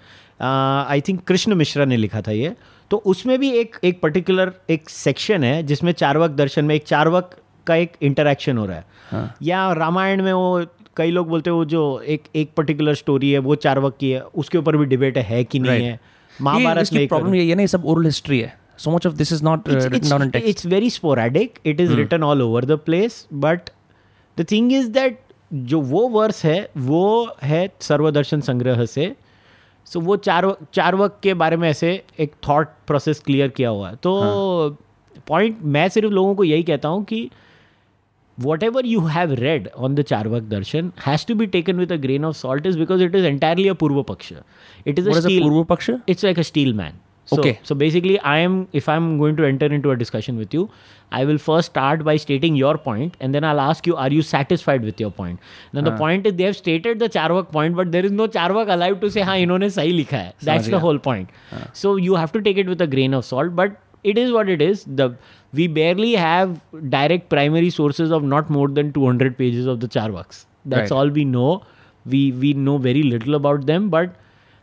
I think Krishna Mishra ने लिखा था ये तो उसमें भी एक एक पर्टिकुलर एक सेक्शन है जिसमें चारवक दर्शन में एक चारवक का एक इंटरेक्शन हो रहा है। हाँ. या रामायण में वो कई लोग बोलते हैं वो जो एक एक पर्टिकुलर स्टोरी है वो चारवक की है उसके ऊपर भी डिबेट है, कि नहीं. है? महाभारत में प्रॉब्लम ये है ना ये सब ओरल हिस्ट्री है। So much of this is not it's, written down in it's, text it's very sporadic. It is written all over the place but the thing is that जो वो वर्स है वो है सर्वदर्शन संग्रह से सो so, वो चार चार वक के बारे में ऐसे एक थॉट प्रोसेस क्लियर किया हुआ है। तो पॉइंट हाँ. मैं सिर्फ़ लोगों को यही कहता हूँ कि whatever you have read on the Charvak darshan has to be taken with a grain of salt is because it is entirely a purva paksha. It is a purva paksha? It's like a steel man so, Okay. so basically i am if i'm going to enter into a discussion with you i will first start by stating your point and then i'll ask you are you satisfied with your point now the point is they have stated the charvak point but there is no charvak alive to say हाँ इन्होंने सही लिखा है that's the whole point so you have to take it with a grain of salt but it is what it is the we barely have direct primary sources of not more than 200 pages of the charvaks that's Right. all we know we we know very little about them but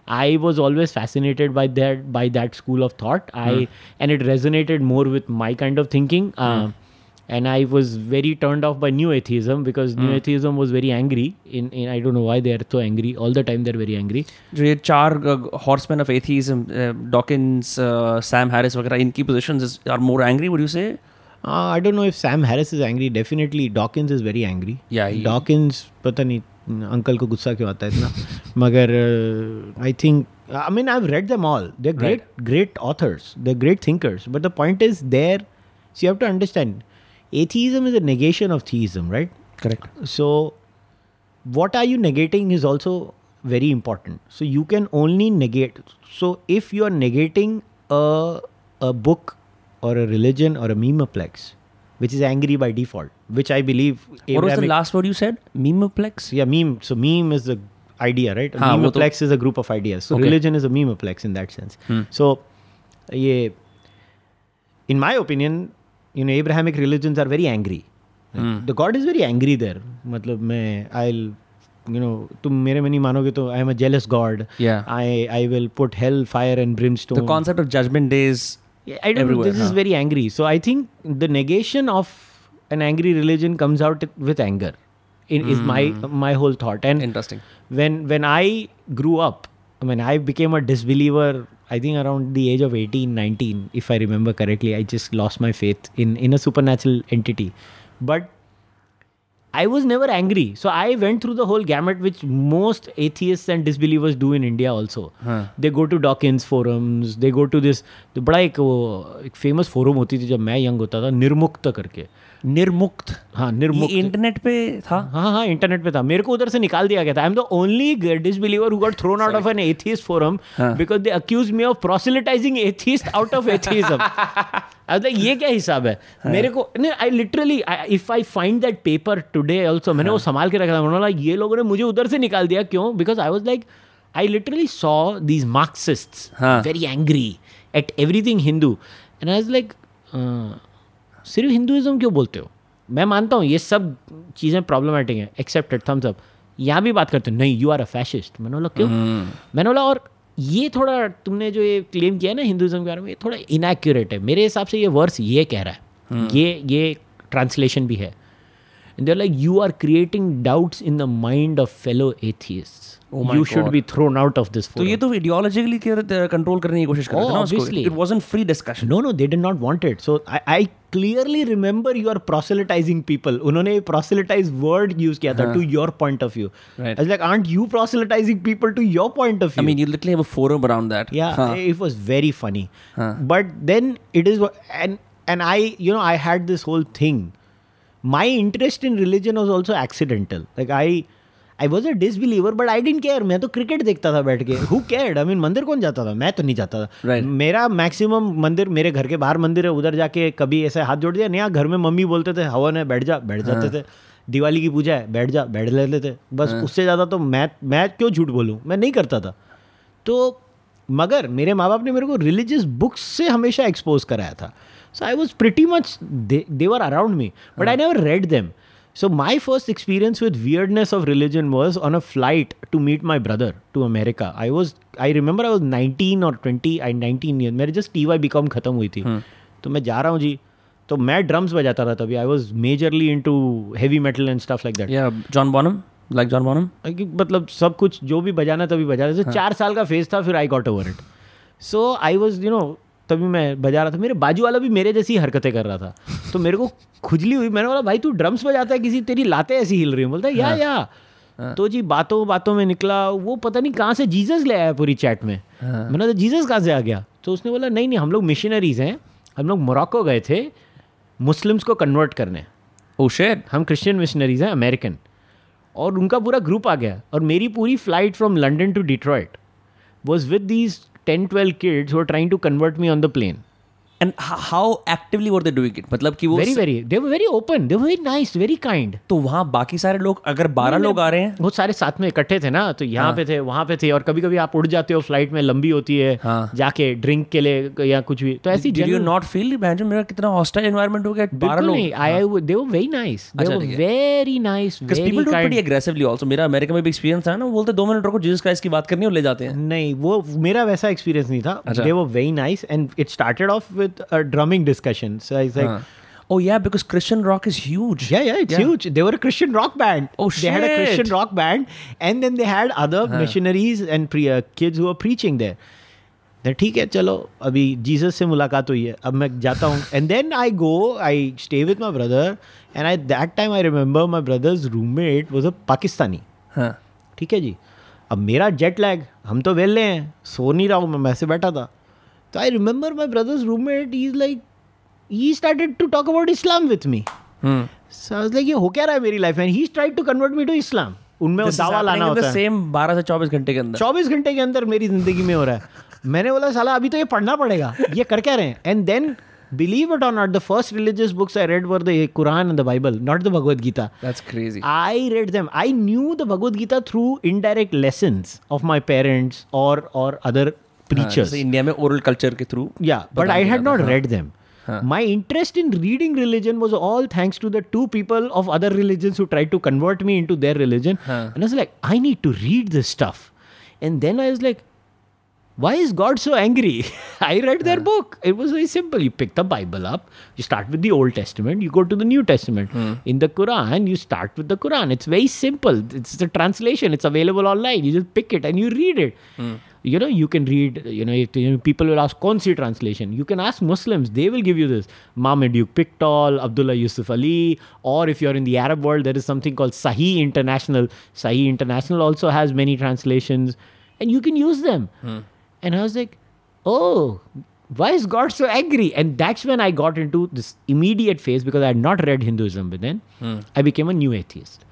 i was always fascinated by that by that school of thought i and it resonated more with my kind of thinking uh, and i was very turned off by new atheism because new atheism was very angry in, in i don't know why they are so angry all the time they're very angry जो ये चार horseman of atheism Dawkins Sam Harris वगैरह इनकी positions are more angry would you say uh, i don't know if sam harris is angry definitely dawkins is very angry Yeah, he- dawkins पता नहीं अंकल को गुस्सा क्यों आता है इतना <laughs> मगर I think I mean I read them all they great great authors they great thinkers but the point is there you have to understand atheism is a negation of theism right correct so what are you negating is also very important so you can only negate so if you are negating a, a book or a religion or a memeplex which is angry by default which i believe What was the Abrahamic- last word you said? Memeplex? yeah meme so meme is the idea right a हाँ, वो तो- memeplex is a group of ideas so Okay. religion is a memeplex in that sense so ये in my opinion you know abrahamic religions are very angry the god is very angry there मतलब मैं i'll you know तुम मेरे में नहीं मानोगे तो I am a jealous god Yeah. i i will put hell fire and brimstone The concept of judgment days. Yeah, I don't know. everywhere, This is huh? very angry. So I think the negation of an angry religion comes out with anger. In, Is my Hmm. my whole thought. And Interesting. when when I grew up, when I became a disbeliever I think around the age of 18, 19, if I remember correctly, I just lost my faith in, in a supernatural entity. But I was never angry. So I went through the whole gamut which most atheists and disbelievers do in India also. They go to Dawkins forums, they go to this तो बड़ा एक वो एक फेमस फोरम होती थी जब मैं यंग होता था निर्मुक्त करके निर्मुक्त। हाँ निर्मुक्त। इंटरनेट पे था? हाँ हाँ इंटरनेट पे था। मेरे को उधर से निकाल दिया गया था। I am the only disbeliever who got thrown out of an atheist forum because they accuse me of proselytising atheist out of atheism ये क्या हिसाब है? मेरे को नहीं I literally if I find that paper today also मैंने वो संभाल के रखा था। मैंने बोला ये लोगों ने मुझे उधर से निकाल दिया क्यों? Because I was like I literally saw these Marxists हाँ. Very angry at everything Hindu and I was like सिर्फ़ हिंदुज़म क्यों बोलते हो? मैं मानता हूँ ये सब चीज़ें प्रॉब्लमेटिक हैं एक्सेप्टेड थम्स अप यहाँ भी बात करते हो नहीं यू आर अ फैशिस्ट मैंने बोला क्यों? मैंने बोला और ये थोड़ा तुमने जो ये क्लेम किया है ना हिंदुज़म के बारे में ये थोड़ा इनएक्यूरेट है। मेरे हिसाब से ये वर्स ये कह रहा है। ये ये ट्रांसलेशन भी है। There like you are creating doubts in the mind of fellow atheist Oh my you should God. Be thrown out of this तो ये तो आइडियोलॉजिकली कंट्रोल करने की कोशिश कर रहे थे Oh, ना उसको obviously. It wasn't free discussion No, no, they did not want it. So I, I clearly remember you are proselytizing people. उन्होंने proselytize word use किया था to your point of view. Right. I was like, aren't you proselytizing people to your point of view? I mean, you literally have a forum around that. yeah, Huh. it was very funny. Huh. But then it is, wha- and and I, you know, I had this whole thing. My interest in religion was also accidental. Like I. I was a disbeliever but I didn't care मैं तो क्रिकेट देखता था बैठ के। हु केयर्ड आई मीन मंदिर कौन जाता था? मैं तो नहीं जाता था। Right. मेरा मैक्सिमम मंदिर मेरे घर के बाहर मंदिर है उधर जाके कभी ऐसे हाथ जोड़ दिया। नया घर में मम्मी बोलते थे हवन है बैठ जा बैठ जाते थे। दिवाली की पूजा है बैठ जा बैठ लेते थे। बस उससे ज़्यादा तो मैं मैं क्यों झूठ बोलूँ? मैं नहीं करता था। तो मगर मेरे माँ बाप ने मेरे को रिलीजियस बुक्स से हमेशा एक्सपोज कराया था। So I was pretty much they were around me but I never read them So my first experience with weirdness of religion was on a flight to meet my brother to America. I was I remember I was 19 or 20 I 19 years मेरे just TY बीकॉम खत्म हुई थी तो मैं जा रहा हूँ जी तो मैं ड्रम्स बजाता था तभी I was majorly into heavy metal and stuff like that Yeah, John Bonham, like John Bonham. मतलब सब कुछ जो भी बजाना तभी बजा रहे थे चार साल का फेज था फिर I got over it so I was you know तभी मैं बजा रहा था। मेरे बाजू वाला भी मेरे जैसी हरकतें कर रहा था। तो मेरे को खुजली हुई। मैंने बोला भाई तू ड्रम्स बजाता है किसी तेरी लाते ऐसी हिल रही हैं। बोलता है या या। तो जी बातों बातों में निकला। वो पता नहीं कहाँ से जीसस ले आया पूरी चैट में। मैंने कहा जीसस कहाँ से आ गया? तो उसने बोला नहीं नहीं हम लोग मिशनरीज हैं। हम लोग मोरक्को गए थे मुस्लिम्स को कन्वर्ट करने। Oh shit. हम क्रिश्चियन मिशनरीज हैं अमेरिकन और उनका पूरा ग्रुप आ गया। और मेरी पूरी flight from London to Detroit was with these 10 12 kids who are trying to convert me on the plane. H- how actively were they doing it? मतलब कि वो very very they were very open they were very nice very kind तो वहाँ बाकी सारे लोग अगर बारह लोग आ रहे हैं। वो सारे साथ में इकट्ठे थे ना तो यहाँ पे थे वहाँ पे थे और कभी कभी आप उड़ जाते हो फ़्लाइट में लंबी होती है हाँ। जाके ड्रिंक के लिए या कुछ भी। तो ऐसी Did you general- not feel imagine मेरा कितना hostile environment हो गया बारह लोग? I they were very nice they were very nice very it kind pretty aggressively also. मेरा अमेरिका में भी एक्सपीरियंस है ना बोलते दो मिनट रुको जीसस क्राइस्ट की बात करनी है और ले जाते हैं. नहीं वो मेरा वैसा एक्सपीरियंस नहीं था। They were very nice and it started off with a drumming discussion so I like Oh yeah, because Christian rock is huge. Yeah, yeah, it's yeah. huge. They were a Christian rock band. Oh, shit! They had a. Christian rock band, and then they had other huh. missionaries and pre- uh, kids who were preaching there. तो ठीक है चलो अभी जीसस से मुलाकात हुई है अब मैं जाता हूँ and then I go I stay with my brother and I that time I remember my brother's roommate was a Pakistani हाँ ठीक है जी अब मेरा जेट लैग हम तो वेले हैं सो नहीं रहा हूँ मैं वैसे बैठा था तो I remember my brother's roommate is like he started to talk about Islam with me hmm So I was like, ये हो क्या रहा है मेरी लाइफ में? He tried to convert me to Islam उनमें दावा लाना होता है। सेम 12 से 24 घंटे के अंदर। चौबीस घंटे के अंदर मेरी ज़िंदगी में हो रहा है। मैंने बोला साला अभी तो ये पढ़ना पड़ेगा। ये कर क्या रहे हैं? And then believe it or not the first religious books I read were the Quran and the Bible not the Bhagavad Gita that's crazy I read them. I knew the Bhagavad Gita through indirect lessons of my parents or or other preachers. Uh, so India oral culture ke through. Yeah, but I had not read them. Huh. My interest in reading religion was all thanks to the two people of other religions who tried to convert me into their religion. Huh. And I was like, I need to read this stuff. And then I was like, why is God so angry? <laughs> I read their huh. book. It was very simple. You pick the Bible up, you start with the Old Testament, you go to the New Testament. Hmm. In the Quran, you start with the Quran. It's very simple. It's a translation, it's available online. You just pick it and you read it. Hmm you know you can read you know, you know people will ask konsi translation? You can ask muslims. They will give you this. Marmaduke pictol abdullah yusuf ali. Or if you're in the arab world there is something called sahih international. Sahih international also has many translations and you can use them. Hmm. And i was like oh why is god so angry? And that's when i got into this immediate phase because i had not read hinduism but then. Hmm. I became a new atheist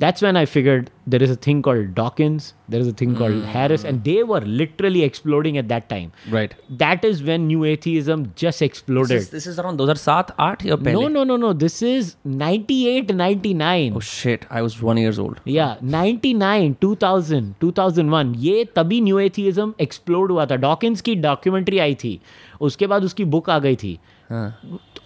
that's when I figured there is a thing called Dawkins, there is a thing called Harris, and they were literally exploding at that time. Right. That is when new atheism just exploded. This is, this is around 2007, 8 या पहले? no, no, no, no. This is 98, 99. Oh shit, I was one years old. Yeah, 99, 2000, 2001 ये तभी न्यू एथिज्म एक्सप्लोड हुआ था डॉकिंस की डॉक्यूमेंट्री आई थी उसके बाद उसकी बुक आ गई थी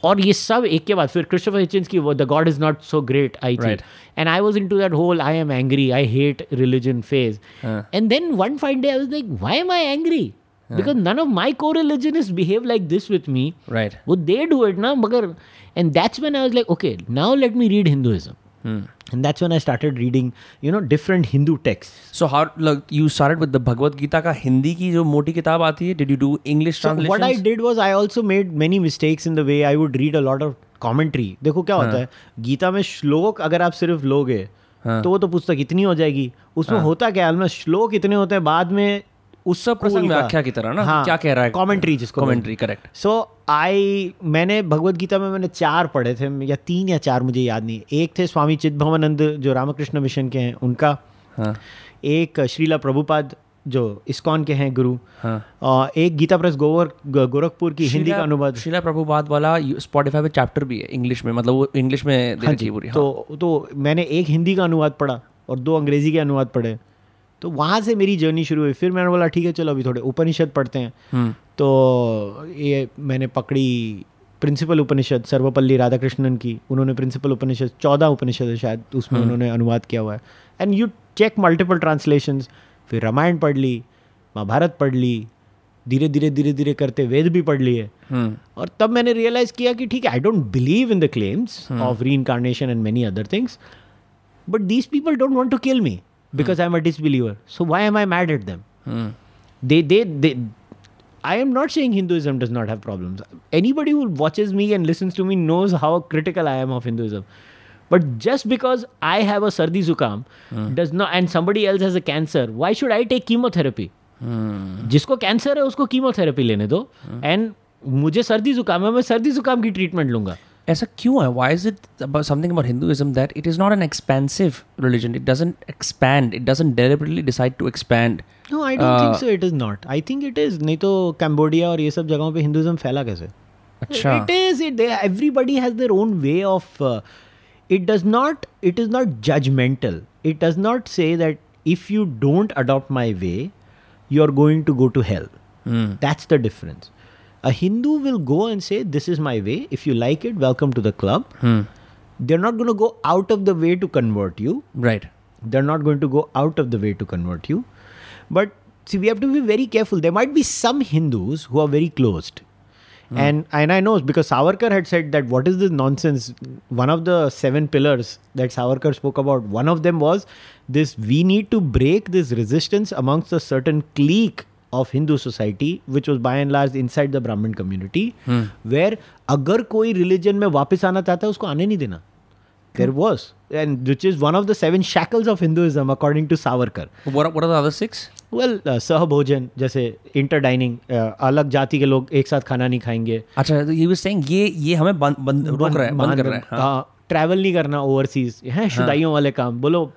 और ये सब एक के बाद फिर क्रिस्टोफर हिचिंस की वो the God is not so great आई थी। And I was into that hole I am angry I hate religion phase and then one fine day I was like why am I angry because none of my को religion is behave like this with me right वो दे डू इट ना मगर and that's man I was like okay now let me read Hinduism Hmm. And that's when I started reading, you know, different Hindu texts. So how like you started with the Bhagavad Gita का हिंदी की जो मोटी किताब आती है? Did you do English So what I did was I also made many mistakes in the way I would read a lot of commentary. देखो क्या होता है गीता में श्लोक अगर आप सिर्फ़ लोगे हाँ. तो वो तो पुस्तक इतनी हो जाएगी उसमें होता क्या है श्लोक इतने होते हैं बाद में उस सब प्रसंग व्याख्या की तरह ना हाँ, क्या कह रहा है commentary जिसको कमेंट्री करेक्ट सो आई मैंने भगवत गीता में मैंने चार पढ़े थे या तीन या चार मुझे याद नहीं। एक थे स्वामी चिदभवानंद जो रामकृष्ण मिशन के हैं उनका। हाँ। एक श्रीला प्रभुपाद जो इस्कॉन के हैं गुरु। हाँ। एक गीता प्रेस गोवर गोरखपुर की हिंदी का अनुवाद। शिला प्रभुपाद वाला स्पॉटिफाई पे चैप्टर भी है इंग्लिश में मतलब वो इंग्लिश में हाँ जी, पूरी हाँ। तो तो मैंने एक हिंदी का अनुवाद पढ़ा और दो अंग्रेज़ी के अनुवाद पढ़े। तो वहाँ से मेरी जर्नी शुरू हुई। फिर मैंने बोला ठीक है चलो अभी थोड़े उपनिषद पढ़ते हैं। हम्म, तो ये मैंने पकड़ी प्रिंसिपल उपनिषद सर्वपल्ली राधाकृष्णन की। उन्होंने प्रिंसिपल उपनिषद चौदह उपनिषद है शायद उसमें उन्होंने अनुवाद किया हुआ है। And you check multiple translation फिर रामायण पढ़ ली महाभारत पढ़ ली धीरे धीरे धीरे धीरे करते वेद भी पढ़ लिए। हम्म, और तब मैंने रियलाइज़ किया कि ठीक है I don't believe in the claims of reincarnation and many other things but these people don't want to kill me because I am a disbeliever so why am I mad at them hmm, they they they i am not saying hinduism does not have problems anybody who watches me and listens to me knows how critical i am of hinduism but just because i have a sardi zukam does not and somebody else has a cancer why should i take chemotherapy hmm, जिसको कैंसर है उसको कीमोथेरेपी लेने दो एंड मुझे सर्दी जुकाम है मैं सर्दी जुकाम की ट्रीटमेंट लूंगा ऐसा क्यों है why is it about something about Hinduism that it is not an expansive religion it doesn't expand it doesn't deliberately decide to expand no I don't think so it is not I think it is नहीं तो कैम्बोडिया और ये सब जगहों पे हिंदुइज्म फैला कैसे अच्छा it is it they, everybody has their own way of uh, it does not it is not judgmental it does not say that if you don't adopt my way you're going to go to hell hmm, that's the difference A Hindu will go and say, This is my way. If you like it, welcome to the club. Hmm. They're not going to go out of the way to convert you. Right. They're not going to go out of the way to convert you. But see, we have to be very careful. There might be some Hindus who are very closed. Mm. And and I know because Savarkar had said that what is this nonsense? One of the seven pillars that Savarkar spoke about, one of them was this we need to break this resistance amongst a certain clique of Hindu society which was by and large inside the Brahmin community where अगर कोई रिलीजन में वापस आना चाहता है उसको आने नहीं देना there was and which is one of the seven shackles of Hinduism according to Savarkar well सहभोजन जैसे इंटर डाइनिंग अलग जाति के लोग एक साथ खाना नहीं खाएँगे अच्छा तो यू सेइंग ये ये हमें बंद बंद रोक रहे हैं बंद कर रहे हैं ट्रैवल नहीं करना ओवरसीज हैं शुदाइयों वाले काम बोलो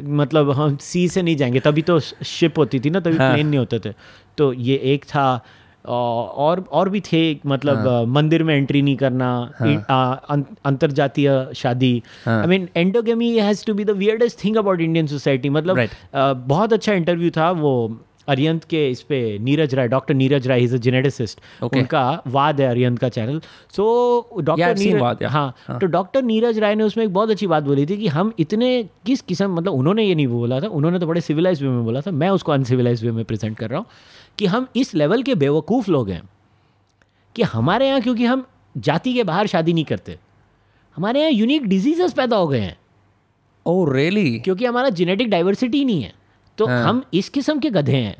मतलब हम सी से नहीं जाएँगे तभी तो शिप होती थी ना तभी हाँ। प्लेन नहीं होते थे तो ये एक था और और भी थे मतलब हाँ। मंदिर में एंट्री नहीं करना हाँ। अंतर जातीय शादी I mean endogamy has to be the weirdest thing about Indian society मतलब Right. आ, बहुत अच्छा इंटरव्यू था वो अरियंत के इस पे Neeraj Rai doctor Neeraj Rai is a geneticist. उनका वाद है अरियंत का चैनल सो डॉक्टर नीरज वाद, हाँ तो डॉक्टर नीरज राय ने उसमें एक बहुत अच्छी बात बोली थी कि हम इतने किस किस्म मतलब उन्होंने ये नहीं बोला था उन्होंने तो बड़े सिविलाइज वे में बोला था मैं उसको अनसिविलाइज वे में प्रेजेंट कर रहा हूँ कि हम इस लेवल के बेवकूफ़ लोग हैं कि हमारे यहाँ क्योंकि हम जाति के बाहर शादी नहीं करते हमारे यहाँ यूनिक डिजीजेस पैदा हो गए हैं। Oh really? क्योंकि हमारा जेनेटिक डाइवर्सिटी नहीं है। तो हाँ। हम इस किस्म के गधे हैं।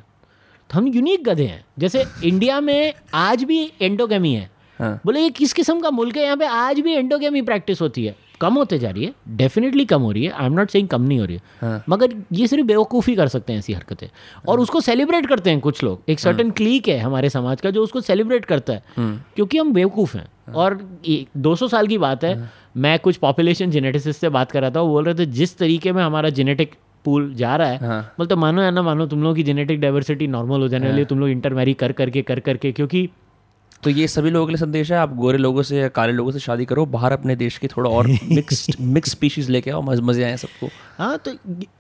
तो हम यूनिक गधे हैं। जैसे इंडिया में आज भी एंडोगेमी है। हाँ। बोले ये किस किस्म का मुल्क है? यहाँ पे आज भी एंडोगेमी प्रैक्टिस होती है। कम होते जा रही है। डेफिनेटली कम हो रही है। आई एम नॉट सेइंग कम नहीं हो रही है। हाँ। मगर ये सिर्फ़ बेवकूफ़ी कर सकते हैं ऐसी हरकतें। और उसको सेलिब्रेट करते हैं कुछ लोग। एक सर्टन क्लीक है हमारे समाज का जो उसको सेलिब्रेट करता है। क्योंकि हम बेवकूफ़ हैं। और दो सौ साल की बात है। मैं कुछ पॉपुलेशन जेनेटिसिस्ट से बात कर रहा था। वो बोल रहे थे जिस तरीके में हमारा जेनेटिक पूल जा रहा है। हाँ। बोलते मानो या ना मानो तुम लोगों की जेनेटिक डाइवर्सिटी नॉर्मल हो जाने वाली है तुम लोग इंटरमैरी कर करके कर करके क्योंकि तो ये सभी लोगों के लिए संदेश है आप गोरे लोगों से या काले लोगों से शादी करो बाहर अपने देश की थोड़ा और मिक्स्ड मिक्स स्पीशीज लेके आओ मज- मज़े आए सबको। हाँ तो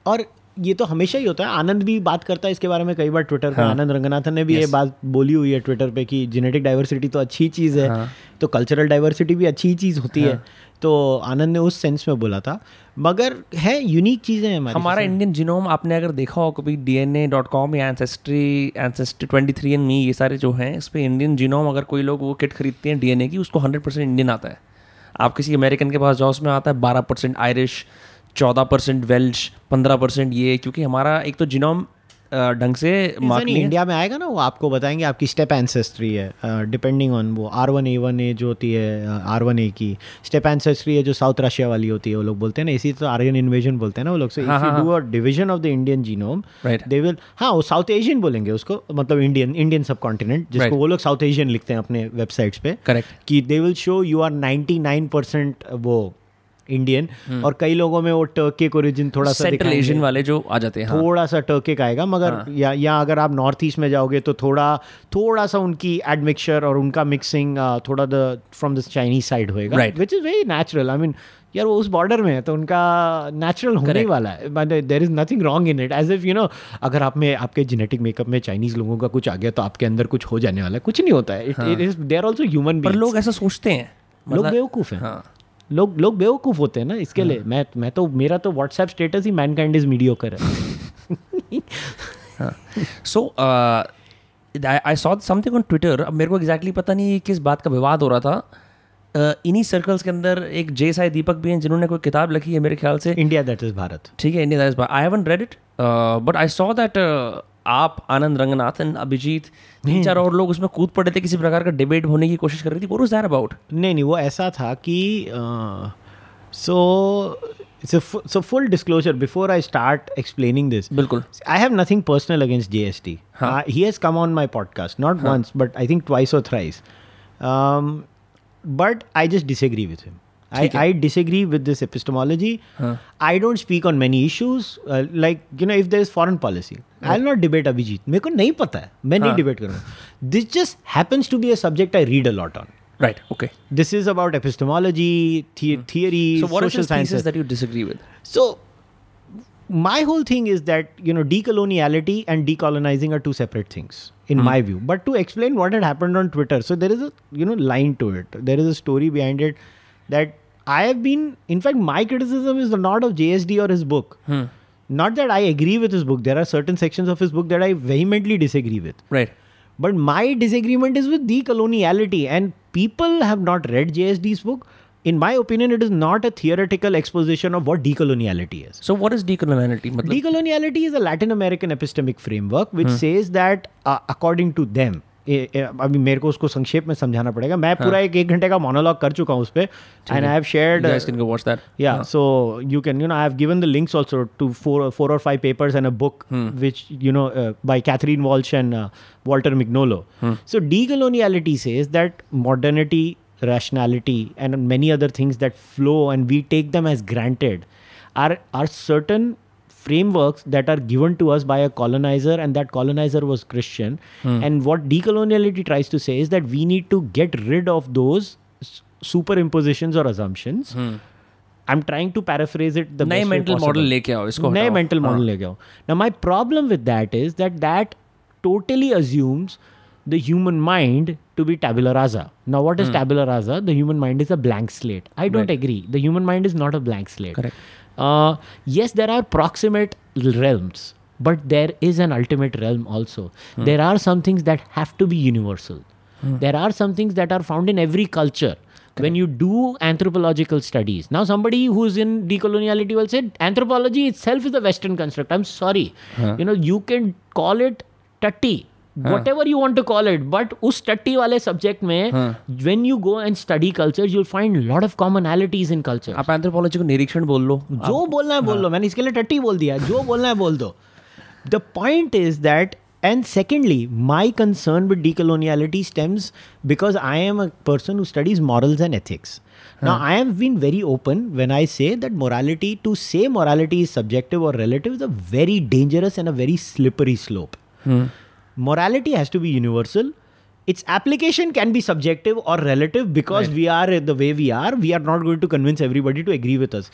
और ये तो हमेशा ही होता है आनंद भी बात करता है इसके बारे में कई बार ट्विटर पे आनंद रंगनाथन ने भी ये बात बोली हुई है ट्विटर पे कि जेनेटिक डाइवर्सिटी तो अच्छी चीज़ है तो कल्चरल डाइवर्सिटी भी अच्छी चीज़ होती है। तो आनंद ने उस सेंस में बोला था। मगर है यूनिक चीज़ें हैं हमारी हमारा इंडियन जीनोम आपने अगर देखा हो कभी D N A dot com या ancestry ancestry twenty three and me ये सारे जो हैं इस पर इंडियन जीनोम अगर कोई लोग वो किट खरीदते हैं डी एन ए की उसको हंड्रेड परसेंट इंडियन आता है। आप किसी अमेरिकन के पास जाओ उसमें आता है बारह परसेंट आयरिश चौदह परसेंट वेल्श पंद्रह परसेंट ये क्योंकि हमारा एक तो जीनोम ढंग से मार्क इंडिया में आएगा ना? वो आपको बताएँगे आपकी स्टेप एंसेस्ट्री है। डिपेंडिंग ऑन वो R one A one A जो होती है आर वन ए की। स्टेप एंसेस्ट्री है जो साउथ रशिया वाली होती है वो लोग बोलते हैं ना। इसी तो आर्यन इन्वेजन बोलते हैं ना वो लोग। Say a division of the Indian genome. They will हाँ वो साउथ एशियन बोलेंगे उसको मतलब इंडियन इंडियन सब कॉन्टिनेंट जिसको. वो लोग साउथ एशियन लिखते हैं अपने वेबसाइट्स पे करेक्ट कि they will show you are 99 percent वो इंडियन और कई लोगों में वो टर्किक ओरिजिन थोड़ा सा सेंट्रल एशियन वाले जो आ जाते हैं हाँ। थोड़ा सा टर्किक आएगा मगर या या अगर आप नॉर्थ ईस्ट में जाओगे तो थोड़ा थोड़ा सा उनकी एडमिक्सचर और उनका मिक्सिंग थोड़ा the from the Chinese side होएगा Right. Which is very natural I mean यार वो उस बॉर्डर में है तो उनका नेचुरल होने ही वाला है। There is nothing wrong in it as if you know अगर आप में आपके जेनेटिक मेकअप में चाइनीज़ लोगों का कुछ आ गया तो आपके अंदर कुछ हो जाने वाला है। कुछ नहीं होता है। It is they are also human पर लोग ऐसा सोचते हैं। लोग मतलब बेवकूफ़ हैं। हाँ। लोग लोग बेवकूफ़ होते हैं ना इसके लिए। मैं मैं तो मेरा तो व्हाट्सएप स्टेटस ही मैनकाइंड इज़ मीडियोकर है। So I saw something on Twitter अब मेरे को एग्जैक्टली पता नहीं किस बात का विवाद हो रहा था। Uh, इन्हीं सर्कल्स के अंदर एक जे साई दीपक भी हैं जिन्होंने कोई किताब लिखी है मेरे ख्याल से। इंडिया दैट इज़ भारत ठीक है India that is Bharat I haven't read it but I saw that आप आनंद रंगनाथन अभिजीत तीन चार और लोग उसमें कूद पड़े थे किसी प्रकार का डिबेट होने की कोशिश कर रही थी। वोट अबाउट नहीं नहीं वो ऐसा था कि so so full disclosure before I start explaining this बिल्कुल। I have nothing personal against G S T he. Has come on my podcast not once but I think twice or thrice but I just disagree with him I, I disagree with this epistemology. I don't speak on many issues. Uh, like, you know, if there is foreign policy, I'll not debate Abhijit. मेरे को नहीं पता है मैं नहीं debate करूँगा This just happens to be a subject I read a lot on. Right okay This is about epistemology, the- theory, so what is social the sciences. thesis that you disagree with So, my whole thing is that you know decoloniality and decolonizing are two separate things in my view. But to explain what had happened on Twitter, so there is a you know line to it. There is a story behind it that I have been, in fact, my criticism is not of JSD or his book. Hmm. Not that I agree with his book. There are certain sections of his book that I vehemently disagree with. Right. But my disagreement is with decoloniality, and people have not read JSD's book. In my opinion, it is not a theoretical exposition of what decoloniality is. So, what is decoloniality? Decoloniality is a Latin American epistemic framework which hmm. says that, uh, according to them, अभी मेरे को उसको संक्षेप में समझाना पड़ेगा। मैं पूरा एक एक घंटे का मोनोलॉग कर चुका हूँ उस पर एंड आई हैव या so you can you know I given the links also to four four or five papers and a book which you know by Catherine Walsh and Walter Mignolo so decoloniality say is that modernity rationality and many other things that flow and we take them as granted are are certain frameworks that are given to us by a colonizer and that colonizer was christian and what decoloniality tries to say is that we need to get rid of those s- superimpositions or assumptions I'm trying to paraphrase it the नए best way mental possible. model लेके आओ इसको नए हटाओ। mental model लेके आओ now my problem with that is that that totally assumes the human mind to be tabula rasa now what is Hmm. tabula rasa the human mind is a blank slate I don't agree the human mind is not a blank slate Correct. uh, yes there are proximate realms but there is an ultimate realm also. Hmm. there are some things that have to be universal. There are some things that are found in every culture. When you do anthropological studies now somebody who's in decoloniality will say anthropology itself is a western construct. I'm sorry. You know you can call it tutty whatever you want to call it but उस टट्टी वाले सब्जेक्ट में when you go and study culture you'll find lot of commonalities in culture आप एंथ्रोपोलॉजी को निरीक्षण बोल लो। जो बोलना है बोल लो हाँ। मैंने इसके लिए टट्टी बोल दिया जो बोलना है बोल दो। The point is that and secondly my concern with decoloniality stems because I am a person who studies morals and ethics ना I have been very open when I say that morality to say morality is subjective और relative is a very dangerous and a very slippery slope morality has to be universal. Its application can be subjective or relative because we are the way we are. We are not going to convince everybody to agree with us.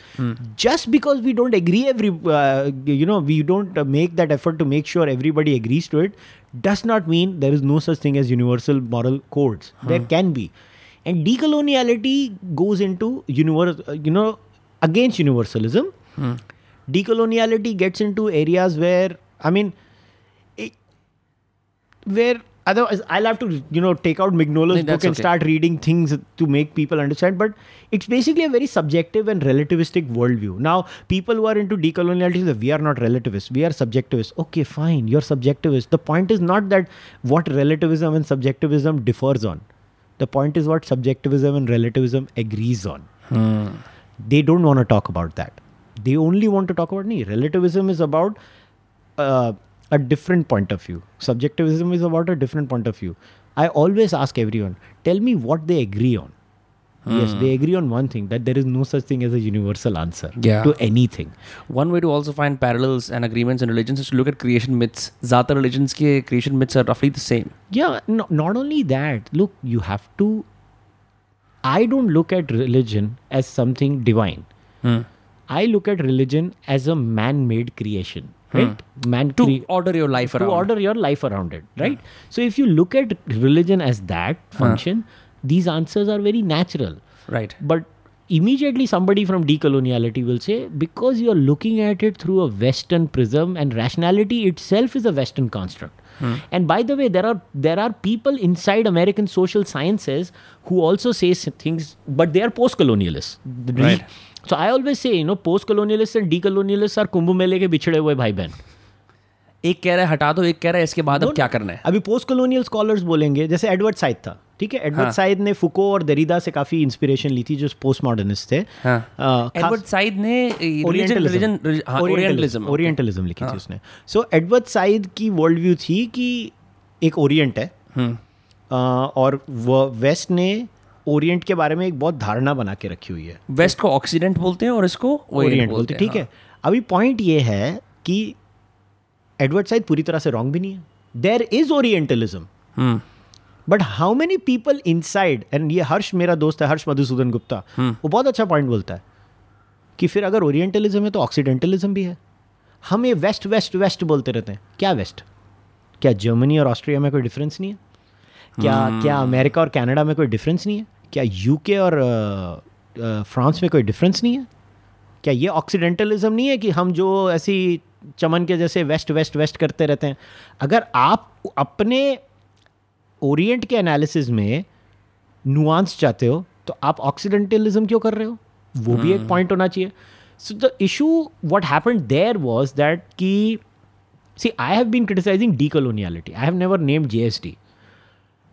Just because we don't agree every uh, you know we don't uh, make that effort to make sure everybody agrees to it does not mean there is no such thing as universal moral codes. There can be. And decoloniality goes into universe uh, you know against universalism. Decoloniality gets into areas where i mean where otherwise I'll have to you know take out Mignolo's No, book and okay. start reading things to make people understand. But it's basically a very subjective and relativistic worldview. Now, people who are into decoloniality say we are not relativists, we are subjectivists. Okay, fine, you're subjectivist. The point is not that what relativism and subjectivism differs on. The point is what subjectivism and relativism agrees on. They don't want to talk about that. They only want to talk about me. Relativism is about uh, a different point of view. Subjectivism is about a different point of view. I always ask everyone, tell me what they agree on. Yes, hmm. they agree on one thing that there is no such thing as a universal answer Yeah. to anything. One way to also find parallels and agreements in religions is to look at creation myths. Zata religions के creation myths are roughly the same. Yeah, no, not only that, look, you have to. I don't look at religion as something divine. Hmm. I look at religion as a man made creation, Hmm. right? Man To cre- order your life to around. order your life around it, hmm. right? So if you look at religion as that hmm. function, these answers are very natural. Right. But immediately somebody from decoloniality will say, because you're looking at it through a Western prism and rationality itself is a Western construct. And by the way, there are there are people inside American social sciences who also say things, but they are post-colonialists. Right. So I always say, you know, post-colonialists and decolonialists are Kumbh मेले के बिछड़े हुए भाई बहन एक कह रहा है हटा दो एक कह रहा है इसके बाद अब क्या करना है? अभी पोस्ट कॉलोनियल स्कॉलर्स बोलेंगे जैसे एडवर्ड साइड था ठीक है? एडवर्ड हाँ। साइड ने फुको और दरिदा से काफ़ी इंस्पिरेशन ली थी जो पोस्ट मॉडर्निस्ट थे। हाँ। एडवर्ड साइड ने रिलीजन रिलीजन ओरिएंटलिज्म ओरिएंटलिज्म हाँ, लिखी थी उसने। सो एडवर्ड साइड की वर्ल्ड व्यू थी कि एक ओरिएंट है। और वेस्ट ने ओरिएंट के बारे में एक बहुत धारणा बना के रखी हुई है। वेस्ट को ऑक्सीडेंट बोलते हैं और इसको ओरिएंट बोलते हैं ठीक है। अभी पॉइंट ये है कि एडवर्ड साइड पूरी तरह से रॉन्ग भी नहीं है। There is orientalism hmm. But how many people in Said and ये हर्ष मेरा दोस्त है हर्ष मधुसूदन गुप्ता hmm. वो बहुत अच्छा पॉइंट बोलता है कि फिर अगर ओरिएंटलिज्म है तो ऑक्सीडेंटलिज्म भी है। हम ये वेस्ट वेस्ट वेस्ट बोलते रहते हैं। क्या वेस्ट क्या जर्मनी और ऑस्ट्रिया में कोई डिफरेंस नहीं है? क्या hmm. क्या अमेरिका और कनाडा में कोई डिफरेंस नहीं है? क्या यूके और अ, अ, फ्रांस में कोई डिफरेंस नहीं है? क्या ये ऑक्सीडेंटलिज्म नहीं है कि हम जो ऐसी चमन के जैसे वेस्ट वेस्ट वेस्ट करते रहते हैं? अगर आप अपने ओरिएंट के एनालिसिस में नुआंस चाहते हो तो आप ऑक्सीडेंटलिज्म क्यों कर रहे हो? वो भी एक पॉइंट होना चाहिए। So the issue what happen there was that कि see I have been criticising decoloniality I have never named G S GST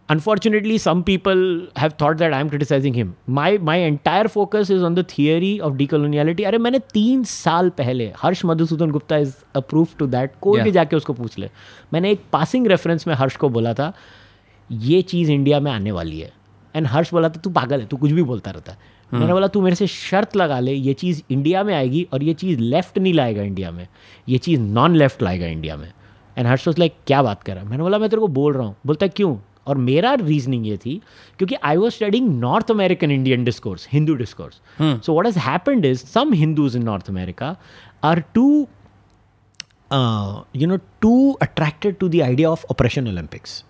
unfortunately some people have thought that i'm criticizing him. My my entire focus is on the theory of decoloniality. अरे मैंने तीन साल पहले Harsh Madhusudan Gupta is approve to that कोई भी जाके उसको पूछ ले। मैंने एक पासिंग रेफरेंस में हर्ष को बोला था ये चीज़ इंडिया में आने वाली है. एंड हर्ष बोला था तू पागल है तू कुछ भी बोलता रहता है. मैंने बोला तू मेरे से शर्त लगा ले ये चीज़ इंडिया में आएगी और ये चीज़ लेफ़्ट नहीं लाएगा इंडिया में. ये चीज़ नॉन लेफ़्ट लाएगा इंडिया में. एंड हर्ष वाज लाइक क्या बात कर रहा है? मैंने बोला मैं तेरे को बोल रहा हूँ. बोलता है क्यों? और मेरा रीजनिंग ये थी क्योंकि I was studying North American Indian discourse Hindu discourse so what has happened is some Hindus in North America are to you know too attracted to the idea of oppression Olympics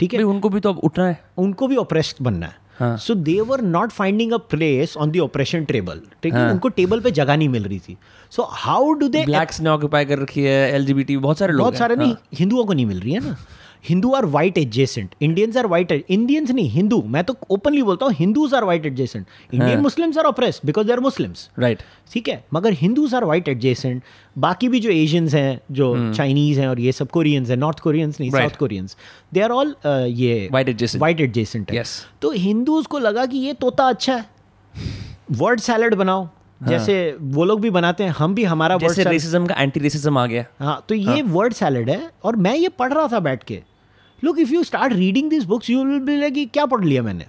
ठीक है? उनको भी तो अब उठना है। उनको भी ऑपरेस्ड बनना है। हाँ। So they were not finding a place on the oppression table ठीक है? उनको टेबल पे जगह नहीं मिल रही थी। So how do they blacks ने ऑक्यूपाई कर रखी है एलजीबीटी बहुत सारे लोग बहुत सारे नहीं हिंदुओं को नहीं मिल रही है ना? Hindu are white adjacent Indians are white Indians नहीं हिंदू. मैं तो ओपनली बोलता हूँ Hindus are white adjacent Indian Muslims are oppressed because they are Muslims right ठीक है? मगर हिंदूज आर वाइट एडजेसेंट बाकी भी जो एशियंस हैं जो चाइनीज़ हैं और ये सब कोरियंस हैं नॉर्थ कोरियंस नहीं. South Koreans they are all ये White adjacent. White adjacent Yes. तो हिंदूज को लगा कि ये तोता अच्छा है. वर्ड सैलड बनाओ. जैसे वो लोग भी बनाते हैं हम भी हमारा वर्ड हाँ। रेसिज्म का एंटी रेसिज्म आ गया। हाँ तो ये वर्ड सैलड है और मैं ये पढ़ रहा था बैठ के। Look if you start reading this books you will be like क्या पढ़ लिया मैंने?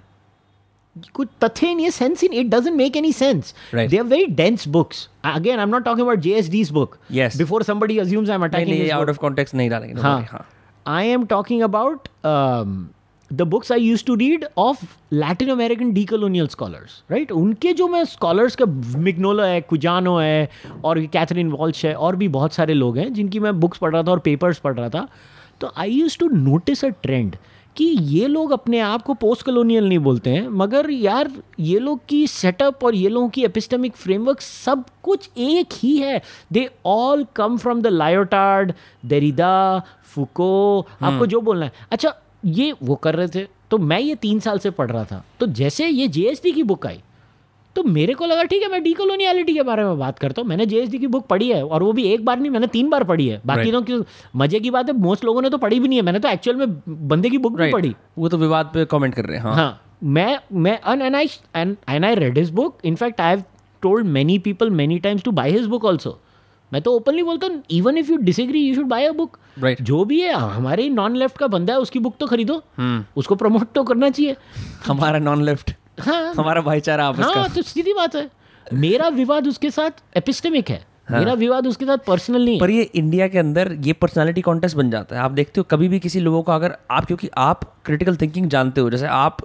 कुछ तथ्य ही नहीं है sense in it doesn't make any sense they are very dense books again I am not talking about JSD's book Yes. Before somebody assumes I am attacking out of context नहीं डालेंगे हाँ. I am talking about um, books I use to read of Latin American American decolonial scholars, right? उनके जो मैं स्कॉलर्स का मिग्नोला है कुजानो है और कैथरीन वॉल्श है और भी बहुत सारे लोग हैं जिनकी मैं बुक्स पढ़ रहा था और पेपर्स पढ़ रहा था। तो I use to notice a trend कि ये लोग अपने आप को पोस्ट कलोनियल नहीं बोलते हैं मगर यार ये लोग की सेटअप और ये लोगों की एपिस्टमिक फ्रेमवर्क सब कुछ एक ही है। They all come from the Lyotard Derrida Foucault आपको जो बोलना है। अच्छा ये वो कर रहे थे तो मैं ये तीन साल से पढ़ रहा था। तो जैसे ये जेएसडी की बुक आई तो मेरे को लगा ठीक है मैं डीकोलोनियलिटी के बारे में बात करता हूँ। मैंने जेएसडी की बुक पढ़ी है और वो भी एक बार नहीं मैंने तीन बार पढ़ी है। बाकी Right. लोग मज़े की बात है मोस्ट लोगों ने तो पढ़ी भी नहीं है। मैंने तो एक्चुअल में बंदे की बुक राइट पढ़ी। वो तो विवाद पे कमेंट कर रहे हैं हाँ। हाँ मैं मैं and I and and I read his book in fact I have told many people many times to buy his book also मैं तो ओपनली बोलता हूँ even if you disagree you should buy a book Right. जो भी है हमारे नॉन लेफ़्ट का बंदा है उसकी बुक तो खरीदो। हम्म। उसको प्रमोट तो करना चाहिए। हमारा नॉन लेफ़्ट हाँ। हमारा भाईचारा आपस हाँ का तो सीधी बात है। मेरा विवाद उसके साथ एपिस्टेमिक है। हाँ। मेरा विवाद उसके साथ पर्सनल नहीं पर ये इंडिया के अंदर ये पर्सनालिटी कॉन्टेस्ट बन जाता है। आप देखते हो कभी भी किसी लोगों का अगर आप क्योंकि आप क्रिटिकल थिंकिंग जानते हो जैसे आप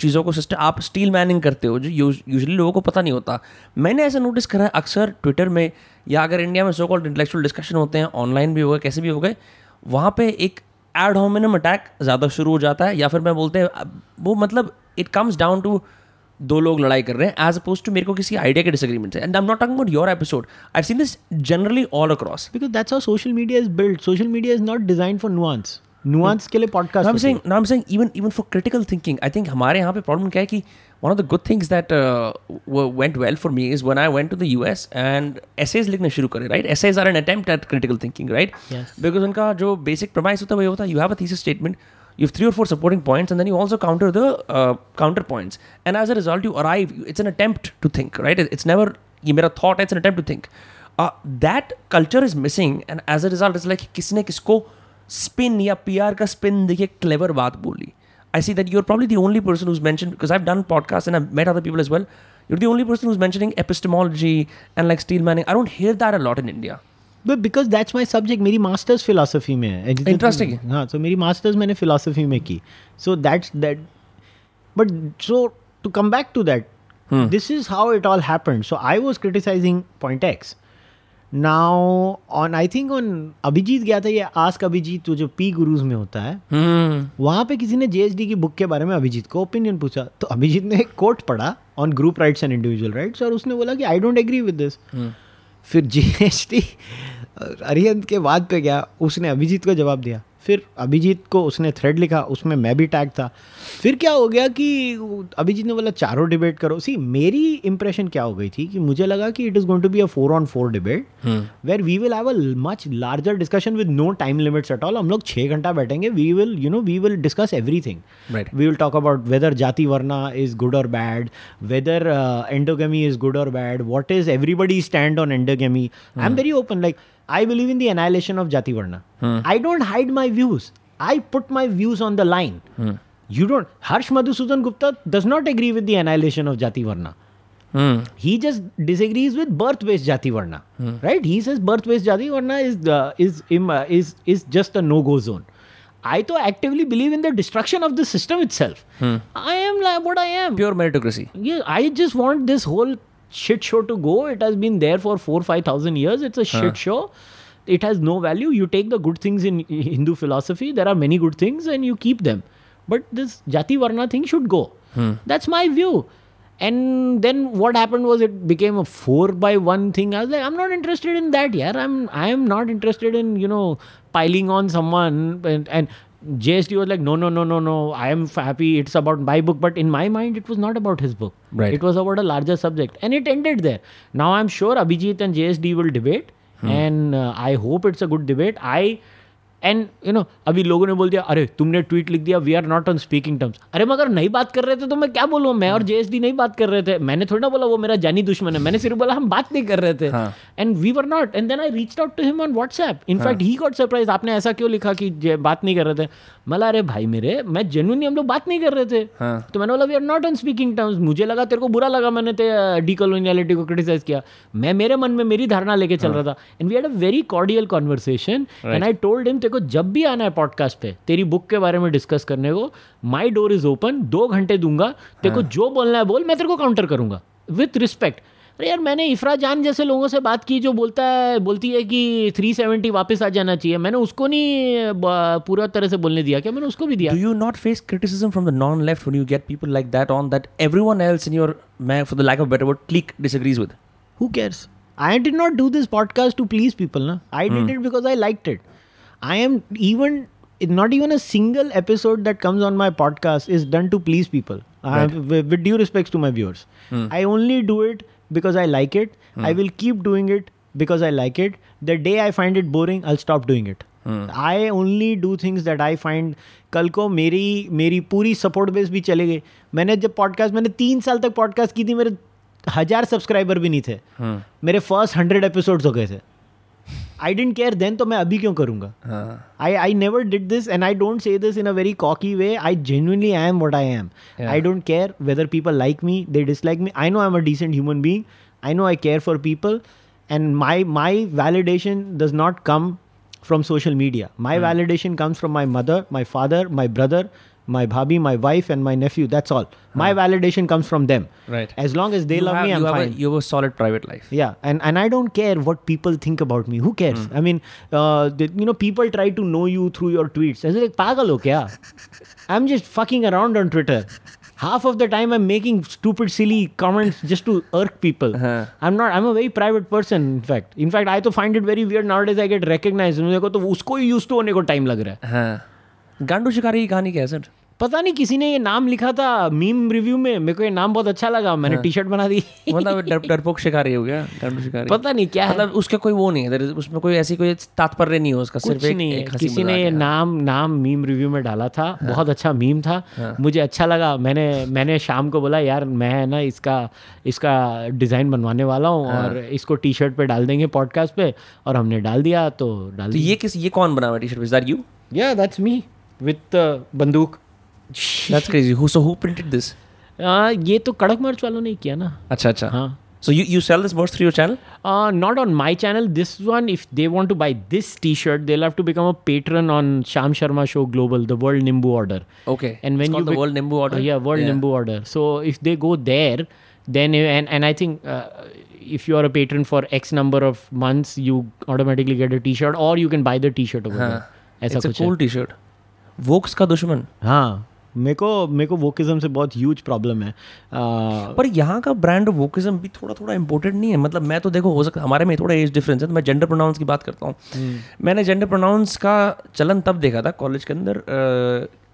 चीज़ों को सिस्टम आप स्टील मैनिंग करते हो, जो यूजली लोगों को पता नहीं होता। मैंने ऐसा नोटिस करा है, अक्सर ट्विटर में या अगर इंडिया में सो कॉल्ड इंटेलेक्चुअल डिस्कशन होते हैं ऑनलाइन भी हो गए, कैसे भी हो गए, वहाँ पे एक एड होमिनम अटैक ज़्यादा शुरू हो जाता है, या फिर मैं बोलते हैं वो मतलब इट कम्स डाउन टू दो लोग लड़ाई कर रहे हैं एज अपोज टू मेरे को किसी आइडिया के डिसएग्रीमेंट है and I am not talking about your episode I seen this generally all across because that's how social media is built. Social media is not designed for nuance. नुआंस के लिए podcast I am saying I even even for critical thinking I think हमारे यहाँ पे प्रॉब्लम क्या है कि one of the good things that went well for me is one I went to the US and essays लिखना शुरू करें right essays are an attempt at critical thinking right because उनका जो बेसिक प्रमाइस होता है वो होता है you have a thesis statement you three और four supporting points and then you also counter the counter points and as a result you arrive it's an attempt to think right it's never ये मेरा थॉट है it's an attempt to think that culture is missing and as a result is like किसने किसको स्पिन या पी आर का स्पिन देखिए क्लेवर बात बोली। I see that you probably the only person whose मैं done podcast and met other people is well you're the only person whose मैं epistemology and like steel manning I don't hear that a in India but because that's my subject मेरी मास्टर्स फिलासफी में है इंटरेस्टिंग हाँ सो मेरी मास्टर्स मैंने फिलासफी में की। So that's that but so to come back to that this is how it all happen so I was criticising point X now on I think on Abhijit गया था ये आस्क अभिजीत जो पी गुरुज में होता है Hmm. वहाँ पे किसी ने जेएसडी की बुक के बारे में अभिजीत को ओपिनियन पूछा। तो अभिजीत ने एक कोर्ट पढ़ा on group rights and individual rights और उसने बोला कि I don't agree with this फिर जीएसटी अरिहंत के बाद पे गया उसने अभिजीत को जवाब दिया। फिर अभिजीत को उसने थ्रेड लिखा उसमें मैं भी टैग था। फिर क्या हो गया कि अभिजीत ने बोला चारों डिबेट करो। सी मेरी इंप्रेशन क्या हो गई थी कि मुझे लगा कि it is going to be a four on four debate where we will have a much larger discussion with no time limits at all हम लोग छः घंटा बैठेंगे। We will you know we will discuss everything Right. we will talk about whether jati varna is good or bad whether uh, endogamy is good or bad what is everybody's stand on endogamy i'm very open like i believe in the annihilation of jati varna. I don't hide my views. I put my views on the line. You don't harsh madhusudan gupta does not agree with the annihilation of jati varna. Hmm. he just disagrees with birth-based jati varna right? He says birth-based jati varna is uh, is im- uh, is is just a no-go zone. I to actively believe in the destruction of the system itself. I am like what i am. Pure meritocracy. yeah i just want this whole shit show to go. It has been there for 4 5000 years. It's a shit show. It has no value. You take the good things in hindu philosophy. There are many good things and you keep them. But this jati varna thing should go. Hmm. That's my view. And then what happened was it became a four by one thing. I was like i'm not interested in that yeah i'm i am not interested in you know piling on someone and, and JSD was like, no, no, no, no, no. I am f- happy. It's about my book. But in my mind, it was not about his book. Right. It was about a larger subject, and it ended there. Now I'm sure Abhijit and JSD will debate, and uh, I hope it's a good debate. I and you know अभी लोगों ने बोल दिया अरे तुमने ट्वीट लिख दिया we are not on speaking terms अरे मगर नहीं बात कर रहे थे तो मैं क्या बोलूँ? मैं और जेएसडी नहीं बात कर रहे थे। मैंने थोड़ी बोला वो मेरा जानी दुश्मन है। मैंने सिर्फ़ बोला हम बात नहीं कर रहे थे। हाँ. And we were not and then I reach out to him on WhatsApp in fact he. Got surprise आपने ऐसा क्यों लिखा कि बात नहीं कर रहे थे? मला अरे भाई मेरे मैं जेन्युइनली हम लोग बात नहीं कर रहे थे। हाँ. तो मैंने बोला we are not on speaking terms मुझे लगा तेरे को बुरा लगा मैंने ते डी को क्रिटिसाइज किया। मैं मेरे मन में मेरी धारणा लेके चल रहा था। And we had a very cordial conversation and I told him तेरे को जब भी आना है पॉडकास्ट पे तेरी बुक के बारे में डिस्कस करने को माई डोर इज़ ओपन दो घंटे दूँगा तेरे को जो बोलना है बोल मैं तेरे को काउंटर करूँगा विथ रिस्पेक्ट अरे यार मैंने इफ्रा जान जैसे लोगों से बात की जो बोलता है बोलती है कि थ्री सेवेंटी वापस आ जाना चाहिए मैंने उसको नहीं पूरा तरह से बोलने दिया क्या? मैंने उसको भी दिया। Do you not face criticism from the non left you get people like that on that every one else in your my for the lack of better clique disagrees with who cares I did not do this podcast to please people ना I did it because I like it I am even not even a single episode that comes on my podcast is done to please people with due respect to my viewers I only do it because I like it I will keep doing it because I like it the day I find it boring I stop doing it I only do things that I find कल को मेरी मेरी पूरी सपोर्ट बेस भी चले गई मैंने जब पॉडकास्ट मैंने तीन साल तक पॉडकास्ट की थी मेरे हज़ार सब्सक्राइबर भी नहीं थे। hmm. मेरे फ़र्स्ट हंड्रेड एपिसोड हो गए थे। आई डेंट केयर देन तो मैं अभी क्यों करूँगा? I I never did this and I don't say this in a very cocky way I genuinely I am what I am I don't care whether people like me they dislike me I know I am a decent human being I know I care for people and my my validation does not come from social media my validation comes from my mother my father my brother my bhabhi, my wife, and my nephew. That's all. My validation comes from them. Right. As long as they you love have, me, I'm you have fine. A, you have a solid private life. Yeah, and, and I don't care what people think about me. Who cares? I mean, uh, the, you know, people try to know you through your tweets. I was like, pagal ho kya? I'm just fucking around on Twitter. Half of the time, I'm making stupid, silly comments just to irk people. Huh. I'm not. I'm a very private person. In fact, in fact, I तो find it very weird nowadays. I get recognized. मेरे को तो उसको ही used to होने को time लग रहा है. हाँ. गांडू शिकारी की कहानी क्या है सर? पता नहीं किसी ने ये नाम लिखा था मीम रिव्यू में मेरे को ये नाम बहुत अच्छा लगा मैंने टी शर्ट बना दी। मतलब डर, डरपोक शिकारी हो गया गांडू शिकारी। पता नहीं क्या मतलब उसका कोई वो नहीं है उसमें कोई ऐसी कोई तात्पर्य नहीं है उसका सिर्फ़ एक, नहीं है। एक किसी ने ये हाँ। नाम नाम मीम रिव्यू में डाला था बहुत अच्छा मीम था मुझे अच्छा लगा मैंने मैंने शाम को बोला यार मैं ना इसका इसका डिज़ाइन बनवाने वाला हूँ हाँ। और इसको टी शर्ट पे डाल देंगे पॉडकास्ट पे और हमने डाल दिया तो डाल तो ये किस ये कौन बना हुआ टी शर्ट दैट यू या दैट्स मी विथ बंदूक। That's crazy who so who printed this ये तो कड़क मार्च वालों ने किया ना। अच्छा अच्छा। हाँ। So you you sell this bros through your channel not on my channel this one if they want to buy this T shirt they love to become a patron on Shyam Sharma show global the world nimbu order okay and when you world nimbu order world nimbu order so if they go there then and and I think if you are a patron for X number of months you automatically get a T shirt और you can buy the T shirt ऐसा कुछ वोक्स का दुश्मन। हाँ। मेरे को मेरे को वोकिज्म से बहुत ह्यूज प्रॉब्लम है। आ, पर यहाँ का ब्रांड ऑफ़ वोकिज्म भी थोड़ा थोड़ा इंपॉर्टेंट नहीं है। मतलब मैं तो देखो हो सकता हमारे में थोड़ा एज डिफरेंस है तो मैं जेंडर प्रोनाउंस की बात करता हूँ। मैंने जेंडर प्रोनाउंस का चलन तब देखा था कॉलेज के अंदर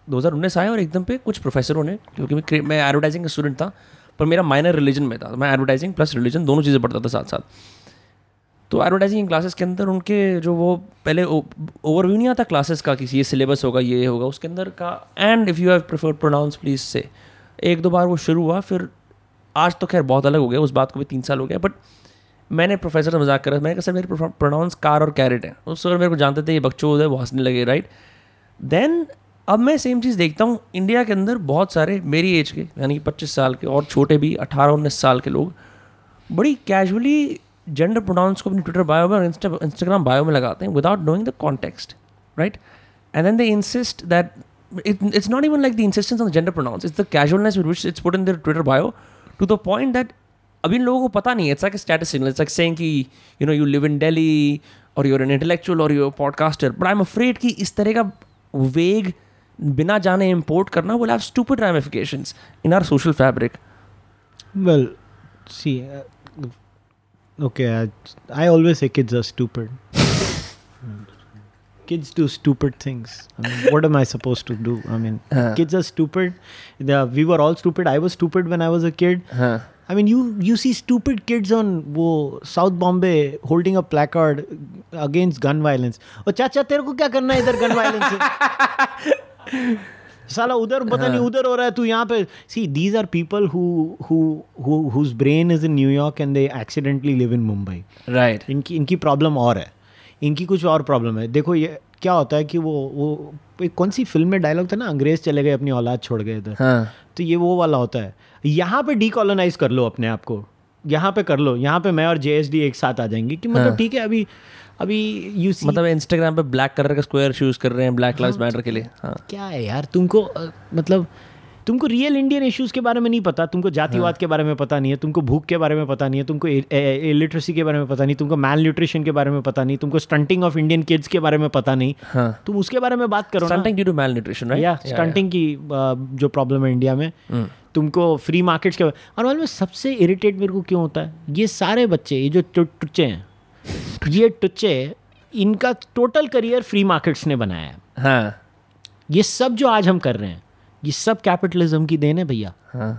दो हज़ार उन्नीस आया और एकदम पे कुछ प्रोफेसरों ने क्योंकि मैं मैं एडवर्टाइजिंग का स्टूडेंट था पर मेरा माइनर रिलीजन में था। तो मैं एडवर्टाइजिंग प्लस रिलीजन दोनों चीज़ें पढ़ता था साथ साथ तो एडवर्टाइजिंग क्लासेस के अंदर उनके जो वो पहले ओवरव्यू नहीं आता क्लासेस का किसी, ये सिलेबस होगा, ये होगा, उसके अंदर का and if you have preferred pronouns please say एक दो बार वो शुरू हुआ, फिर आज तो खैर बहुत अलग हो गया, उस बात को भी तीन साल हो गया बट मैंने प्रोफेसर से मज़ाक करा, मैंने कहा, सर, मेरे प्रोनाउंस कार और कैरेट है. उस सर मेरे को जानते थे, ये बच्चों है वो हंसने लगे राइट देन अब मैं सेम चीज़ देखता हूँ इंडिया के अंदर बहुत सारे, मेरी एज के, यानी कि पच्चीस साल के और छोटे भी, अठारह, उन्नीस साल के लोग, बड़ी कैजुअली जेंडर प्रोनाउंस को अपनी ट्विटर बायो में और इंस्टाग्राम बायो में लगाते हैं without knowing the context right and then they insist that it's not even like the insistence on gender pronouns it's the casualness which it's put in their Twitter bio to the point that अभी इन लोगों को पता नहीं it's like status signal it's like saying कि you know you live in Delhi और यूर एन इंटेलेक्चुअल और you're podcaster but I am afraid कि इस तरह का वेग बिना जाने इम्पोर्ट करना will have stupid in our social fabric. Well see uh, okay I, I always say kids are stupid kids do stupid things. I mean, what am I supposed to do? I mean, kids are stupid. The, we were all stupid. I was stupid when I was a kid. हाँ I mean, you you see stupid kids on वो South Bombay holding a placard against gun violence. और चाचा तेरे को क्या करना है इधर gun violence से? <laughs> <laughs> साला उधर पता नहीं उधर हो रहा है तू यहाँ पे see these are people who who brain is in New York and they accidentally live in Mumbai. Right इनकी इनकी प्रॉब्लम और है। इनकी कुछ और प्रॉब्लम है। देखो ये क्या होता है कि वो वो एक कौन सी फ़िल्म में डायलॉग था ना अंग्रेज़ चले गए अपनी औलाद छोड़ गए इधर। हाँ। तो ये वो वाला होता है। यहाँ पे डीकॉलोनाइज कर लो अपने आप को। यहाँ पे कर लो यहाँ पे मैं और जेएसडी एक साथ आ जाएँगे कि मतलब ठीक है अभी अभी यू मतलब इंस्टाग्राम पे ब्लैक कलर का स्क्वायर शूज़ कर रहे हैं ब्लैक लाइव्स मैटर के लिए हाँ। क्या है यार तुमको मतलब मतलब तुमको रियल इंडियन इश्यूज़ के बारे में नहीं पता तुमको जातिवाद के बारे में पता नहीं है तुमको भूख के बारे में पता नहीं है तुमको इलिटरेसी के बारे में पता नहीं तुमको मैल न्यूट्रिशन के बारे में पता नहीं तुमको स्टंटिंग ऑफ़ इंडियन किड्स के बारे में पता नहीं। हाँ। तुम उसके बारे में बात करो stunting due to malnutrition या स्टंटिंग की जो प्रॉब्लम है इंडिया में तुमको फ्री मार्केट्स के और मालूम है सबसे इरिटेट मेरे को क्यों होता है? ये सारे बच्चे ये जो टुच्चे हैं ये टुच्चे इनका टोटल करियर फ्री मार्केट्स ने बनाया है। हाँ। ये सब जो आज हम कर रहे हैं ये सब कैपिटलिज्म की देन है भैया। हाँ।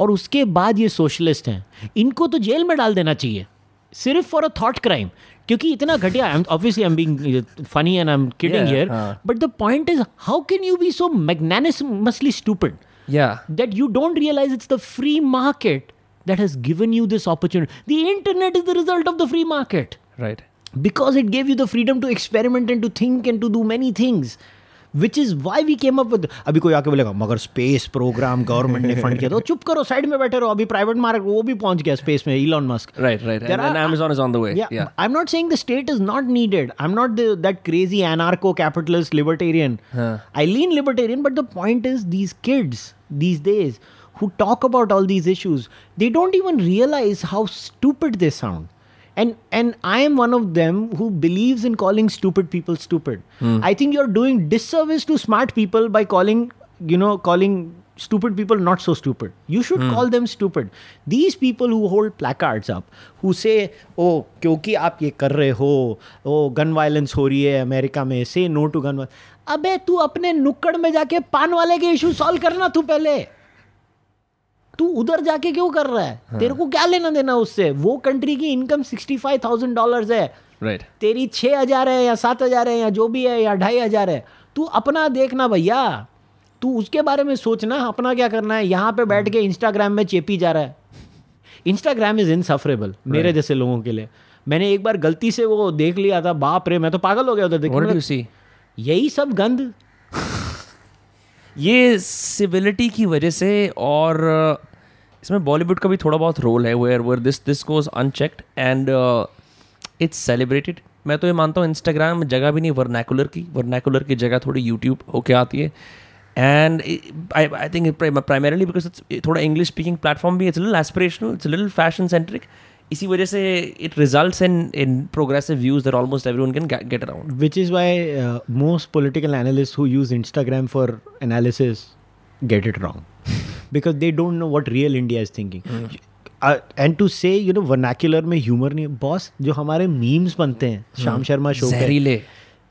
और उसके बाद ये सोशलिस्ट हैं। इनको तो जेल में डाल देना चाहिए। सिर्फ़ फॉर अ थॉट क्राइम क्योंकि इतना घटिया I am obviously I am being funny and I am kidding here but the point is how can you be so magnanimously stupid या that you don't realise it's the free market that has given you this opportunity the internet is the result of the free market right because it gave you the freedom to experiment and to think and to do many things which is why we came up अभी कोई आके बोलेगा मगर स्पेस प्रोग्राम गवर्नमेंट ने फंड किया तो चुप करो साइड में बैठे रहो अभी प्राइवेट मार्केट वो भी पहुँच गया स्पेस में Elon Musk right right Amazon is on the way I am not saying the state is not needed I am not that crazy anarcho capitalist libertarian I lean libertarian but the point is these kids these days who talk about all these issues they don't even realise how stupid they sound And and I am one of them who believes in calling stupid people stupid. mm. I think you're doing disservice to smart people by calling, you know, calling stupid people not so stupid. You should mm. call them stupid. These people who hold placards up, who say, oh, क्योंकि आप ये कर रहे हो, oh, gun violence हो रही है अमेरिका में, say no to gun violence. अबे तू अपने नुक्कड़ में जाके पान वाले के इशू सॉल्व करना तू पहले तू उधर जाके क्यों कर रहा है? हाँ. तेरे को क्या लेना देना उससे? वो कंट्री की income sixty five thousand dollar है। राइट तेरी छः हज़ार है या सात हज़ार है या जो भी है या ढाई हज़ार है। तू अपना देखना भैया। तू उसके बारे में सोचना अपना क्या करना है। यहाँ पे बैठ के इंस्टाग्राम में चेपी जा रहा है। इंस्टाग्राम इज़ इनसफरेबल मेरे जैसे लोगों के लिए। मैंने एक बार गलती से वो देख लिया था। बाप रे मैं तो पागल हो गया उधर सी यही सब गंद। ये सिविलिटी की वजह से और इसमें बॉलीवुड का भी थोड़ा बहुत रोल है where where this this goes unchecked and it's celebrated मैं तो ये मानता हूँ इंस्टाग्राम जगह भी नहीं वर्नैकुलर की वर्नैकुलर की जगह थोड़ी यूट्यूब होके आती है. And I I think primarily because it's थोड़ा इंग्लिश स्पीकिंग प्लेटफॉर्म भी it's little aspirational it's little fashion centric इसी वजह से it result in in progressive views there almost every can get around which is why most political analyst who use Instagram for analysis get it wrong because they don't know what real India is thinking and to say you know vernacular में ह्यूमर नहीं बॉस जो हमारे मीम्स बनते हैं श्याम शर्मा शो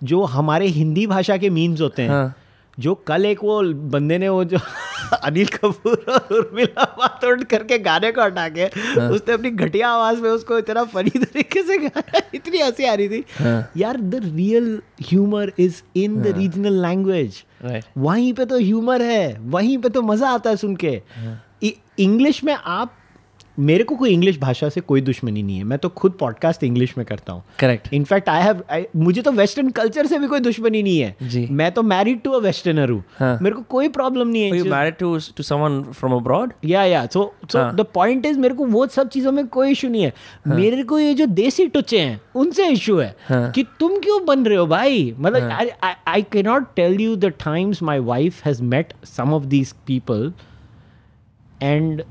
जो हमारे हिंदी भाषा के मीम्स होते हैं हाँ. जो कल एक वो बंदे ने वो जो <laughs> अनिल कपूर और उर्मिला मातोंड करके गाने को हटा के हाँ। उसने अपनी घटिया आवाज़ में उसको इतना फनी तरीके से गाया <laughs> इतनी हँसी आ रही थी। हाँ। यार the real humour is in the regional language वहीं पे तो ह्यूमर है वहीं पे तो मज़ा आता है सुन के। इंग्लिश में आप मेरे को कोई इंग्लिश भाषा से कोई दुश्मनी नहीं है मैं तो खुद पॉडकास्ट इंग्लिश में करता हूँ करेक्ट इनफैक्ट आई हैव मुझे तो वेस्टर्न कल्चर से भी कोई दुश्मनी नहीं है जी। मैं तो मैरिड टू अ वेस्टर्नर हूँ हाँ। मेरे को कोई प्रॉब्लम नहीं है married to to someone from abroad? या या सो सो हाँ। द पॉइंट इज़ मेरे को वो सब चीज़ों में कोई इशू नहीं है मेरे को ये जो देसी टुच्चे हैं उनसे इशू है हाँ। कि तुम क्यों बन रहे हो भाई मतलब I can not tell you the times my wife has met some of these people and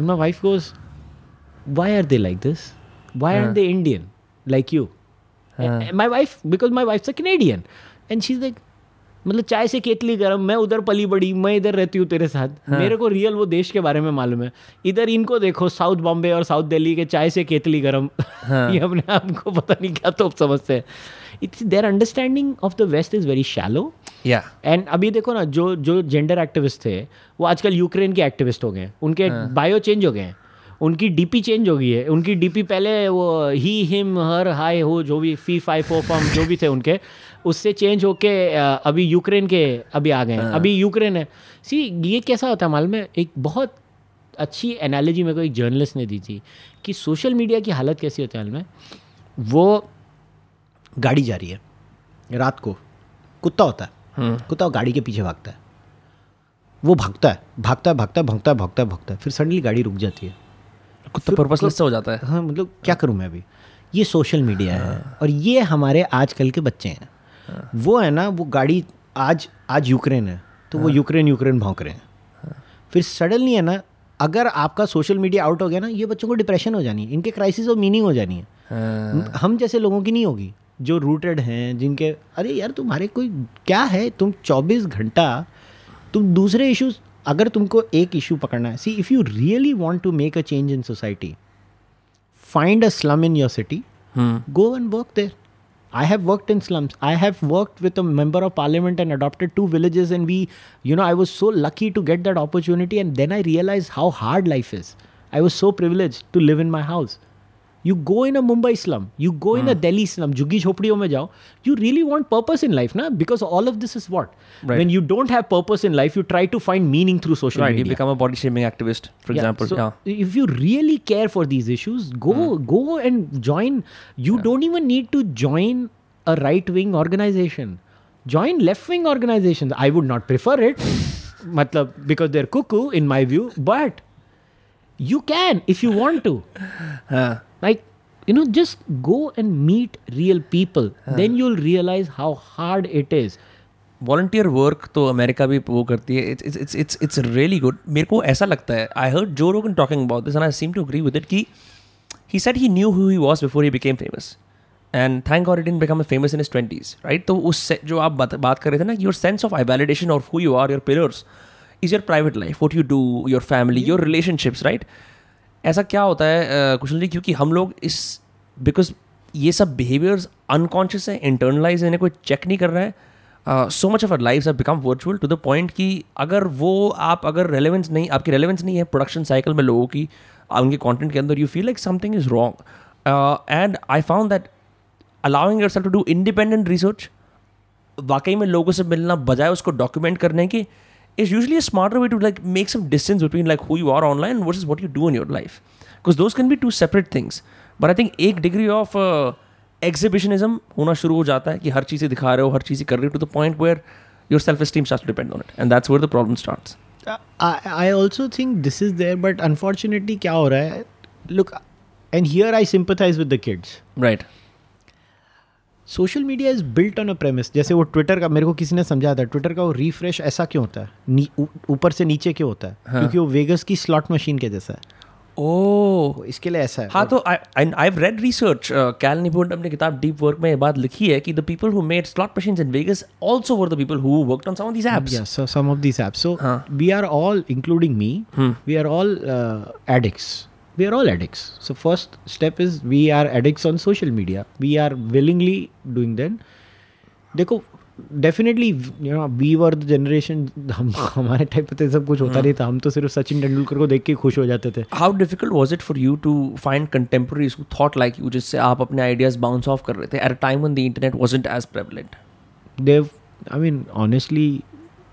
my wife goes why are they like this? Why aren't they indian like you? Huh. And my wife because my wife's a canadian. And she's like मतलब चाय से केतली गरम मैं उधर पली बड़ी मैं इधर रहती हूँ तेरे साथ। हाँ. मेरे को रियल वो देश के बारे में मालूम है। इधर इनको देखो साउथ बॉम्बे और साउथ दिल्ली के चाय से केतली गरम। <laughs> ये अपने आप को पता नहीं क्या तो समझते हैं। It's their understanding of the west is very shallow या एंड अभी देखो ना जो जो जेंडर एक्टिविस्ट थे वो आजकल यूक्रेन के एक्टिविस्ट हो गए उनके बायो चेंज हो गए हैं। उनकी डीपी चेंज हो गई है। उनकी डीपी पहले वो ही हिम हर हाय हो जो भी फ़ी फाइव फो फॉर्म जो भी थे उनके उससे चेंज होके अभी यूक्रेन के अभी आ गए हैं। अभी यूक्रेन है। सी ये कैसा होता है मालूम है? एक बहुत अच्छी एनालॉजी मेरे को एक जर्नलिस्ट ने दी थी कि सोशल मीडिया की हालत कैसी होती है मालूम है? वो गाड़ी जा रही है रात को कुत्ता होता है कुत्ता गाड़ी के पीछे भागता है। वो भागता है भागता है भागता है भागता है भागता है भागता है फिर सडनली गाड़ी रुक जाती है। कुत्ता पर्पसलेस हो जाता है। हाँ मतलब क्या करूँ मैं अभी? ये सोशल मीडिया है और ये हमारे आजकल के बच्चे हैं। वो है ना वो गाड़ी आज आज यूक्रेन है तो वो यूक्रेन यूक्रेन भौंक रहे हैं। फिर सडनली है ना अगर आपका सोशल मीडिया आउट हो गया ना ये बच्चों को डिप्रेशन हो जानी है इनके क्राइसिस ऑफ़ मीनिंग हो जानी है। हाँ, हम जैसे लोगों की नहीं होगी। जो रूटेड हैं जिनके अरे यार तुम्हारे कोई क्या है तुम 24 घंटा तुम दूसरे इश्यूज़ अगर तुमको एक इशू पकड़ना है see if you really want to make a change in society find a slum in your city hmm go and work there. I have worked in slums. I have worked with a member of parliament and adopted two villages, and we, you know, I was so lucky to get that opportunity. And then I realized how hard life is. I was so privileged to live in my house. You go in a Mumbai slum, you go in a hmm. Delhi slum, mein jao. You really want purpose in life, na? Because all of this is what? Right. When you don't have purpose in life, you try to find meaning through social right you media. become a body shaming activist for Yeah, example. so yeah. if you really care for these issues go hmm. go and join. You don't even need to join a right wing organization. Join left wing organizations. I would not prefer it. <laughs> Matlab because they're cuckoo in my view. But you can if you want to. <laughs> हाँ like you know just go and meet real people. Then you'll realize how hard it is. Volunteer work तो अमेरिका भी वो करती है. It's it's it's it's really good मेरे को ऐसा लगता है. I heard Joe Rogan talking about this and I seem to agree with it कि he said he knew who he was before he became famous and thank god it didn't become famous in his twenties right तो उस से- जो आप बात, बात कर रहे थे ना your sense of I validation of who you are your pillars is your private life what you do your family your relationships right ऐसा क्या होता है कुशल जी? क्योंकि हम लोग इस बिकॉज़ ये सब बिहेवियर्स अनकॉन्शियस है इंटरनलाइज इन्हें कोई चेक नहीं कर रहा है so much of our life have become virtual to the point कि अगर वो आप अगर रेलेवेंस नहीं आपकी रेलेवेंस नहीं है प्रोडक्शन साइकिल में लोगों की उनके कॉन्टेंट के अंदर you feel like something is wrong and I found that allowing your self to do independent research वाकई में लोगों से मिलना बजाय उसको डॉक्यूमेंट करने के is usually a smarter way to like make some distance between like who you are online versus what you do in your life because those can be two separate things but i think एक degree of uh, exhibitionism होना शुरू हो जाता है कि हर चीज़ें दिखा रहे हो हर चीज़ें कर रहे हो to the point where your self esteem starts to depend on it and that's where the problem starts I, I also think this is there, but unfortunately, क्या हो रहा है? Look, and here I sympathize with the kids. right social media is built on a premise जैसे वो ट्विटर का मेरे को किसी ने समझाया था ट्विटर का वो रिफ्रेश ऐसा क्यों होता है? ऊपर से नीचे क्यों होता है? हाँ. क्योंकि वो वेगस की स्लॉट मशीन के जैसा है। ओ तो इसके लिए ऐसा है। हाँ तो I read research Cal Newport ने अपनी किताब डीप वर्क में ये बात लिखी है कि the people who made slot machine in Vegas also were the people who worked on some of these apps yes some of these apps so we are all including me we are all addicts We are all addicts. So first step is we are addicts on social media. We are willingly doing that. देखो definitely you know we were the generation हम हमारे टाइप पे तो सब कुछ होता नहीं था हम तो सिर्फ़ सचिन तेंदुलकर को देख के खुश हो जाते थे How difficult was it for you to find contemporaries who thought like you, जिससे आप अपने ideas bounce off कर रहे थे at a time when the internet wasn't as prevalent? Dev I mean honestly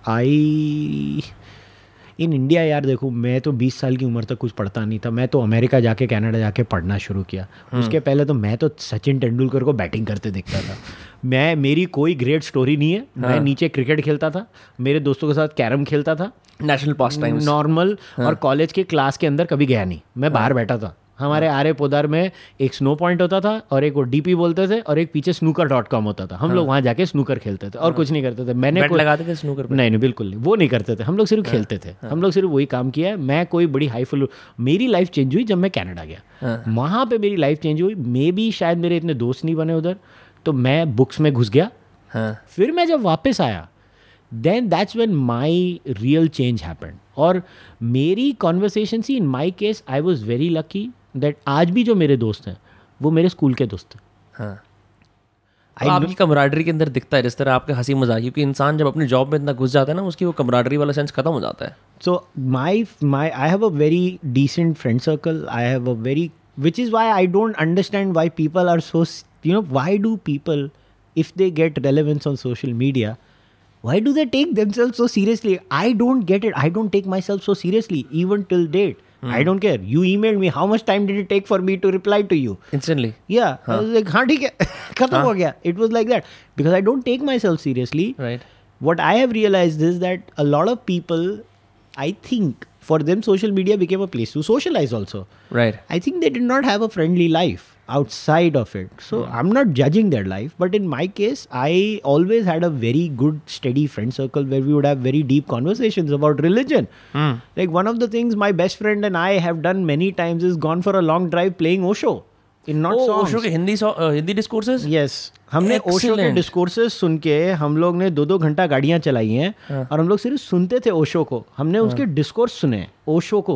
I in India यार देखो मैं तो 20 साल की उम्र तक कुछ पढ़ता नहीं था। मैं तो अमेरिका जाके कनाडा जाके पढ़ना शुरू किया। उसके पहले तो मैं तो सचिन तेंदुलकर को बैटिंग करते देखता था। मैं मेरी कोई ग्रेट स्टोरी नहीं है। मैं नीचे क्रिकेट खेलता था। मेरे दोस्तों के साथ कैरम खेलता था। नेशनल पास टाइम नॉर्मल और कॉलेज के क्लास के अंदर कभी गया नहीं। मैं बाहर बैठा था। हमारे आर्य पोदार में एक स्नो पॉइंट होता था और एक वो डीपी बोलते थे और एक पीछे स्नूकर डॉट कॉम होता था। हम लोग वहाँ जाके स्नूकर खेलते थे और कुछ नहीं करते थे। मैंने लगाते थे पे? नहीं नहीं बिल्कुल नहीं। वो नहीं करते थे। हम लोग सिर्फ़ खेलते थे। हम लोग सिर्फ़ वही काम किया। है मैं कोई बड़ी हाई फुल मेरी लाइफ चेंज हुई जब मैं कैनेडा गया। वहाँ पर मेरी लाइफ चेंज हुई। मे बी शायद मेरे इतने दोस्त नहीं बने उधर। तो मैं बुक्स में घुस गया। हाँ। फिर मैं जब वापस आया then that's when my real change happen और मेरी conversation see in my case I was very lucky that आज भी जो मेरे दोस्त हैं वो मेरे स्कूल के दोस्त हैं। हाँ। आपकी कमराडरी के अंदर दिखता है जिस तरह आपके हँसी मज़ाक क्योंकि इंसान जब अपने जॉब में इतना घुस जाता है ना उसकी वो कमराडरी वाला सेंस खत्म हो जाता है। So my my I have a very decent friend circle I have a very which is why I don't understand why people are so you know why do people if they get relevance on social media why do they take them self so seriously I don't get it I don't take my self so seriously even till date date i don't care you emailed me how much time did it take for me to reply to you instantly yeah i was like हाँ ठीक है खत्म हो गया it was like that because i don't take myself seriously right what I have realized is that a lot of people, I think, for them, social media became a place to socialize also. Right I think they did not have a friendly life Outside of it. So I'm not judging their life, but in my case, I always had a very good, steady friend circle where we would have very deep conversations about religion. Mm. Like one of the things my best friend and I have done many times is gone for a long drive playing Osho in not songs. Osho के Hindi uh, Hindi discourses yes हमने ओशो के डिस्कोर्सेस सुन के हम लोग ने दो दो घंटा गाड़ियाँ चलाई हैं हाँ। और हम लोग सिर्फ़ सुनते थे ओशो को हमने उसके डिस्कोर्स सुने ओशो को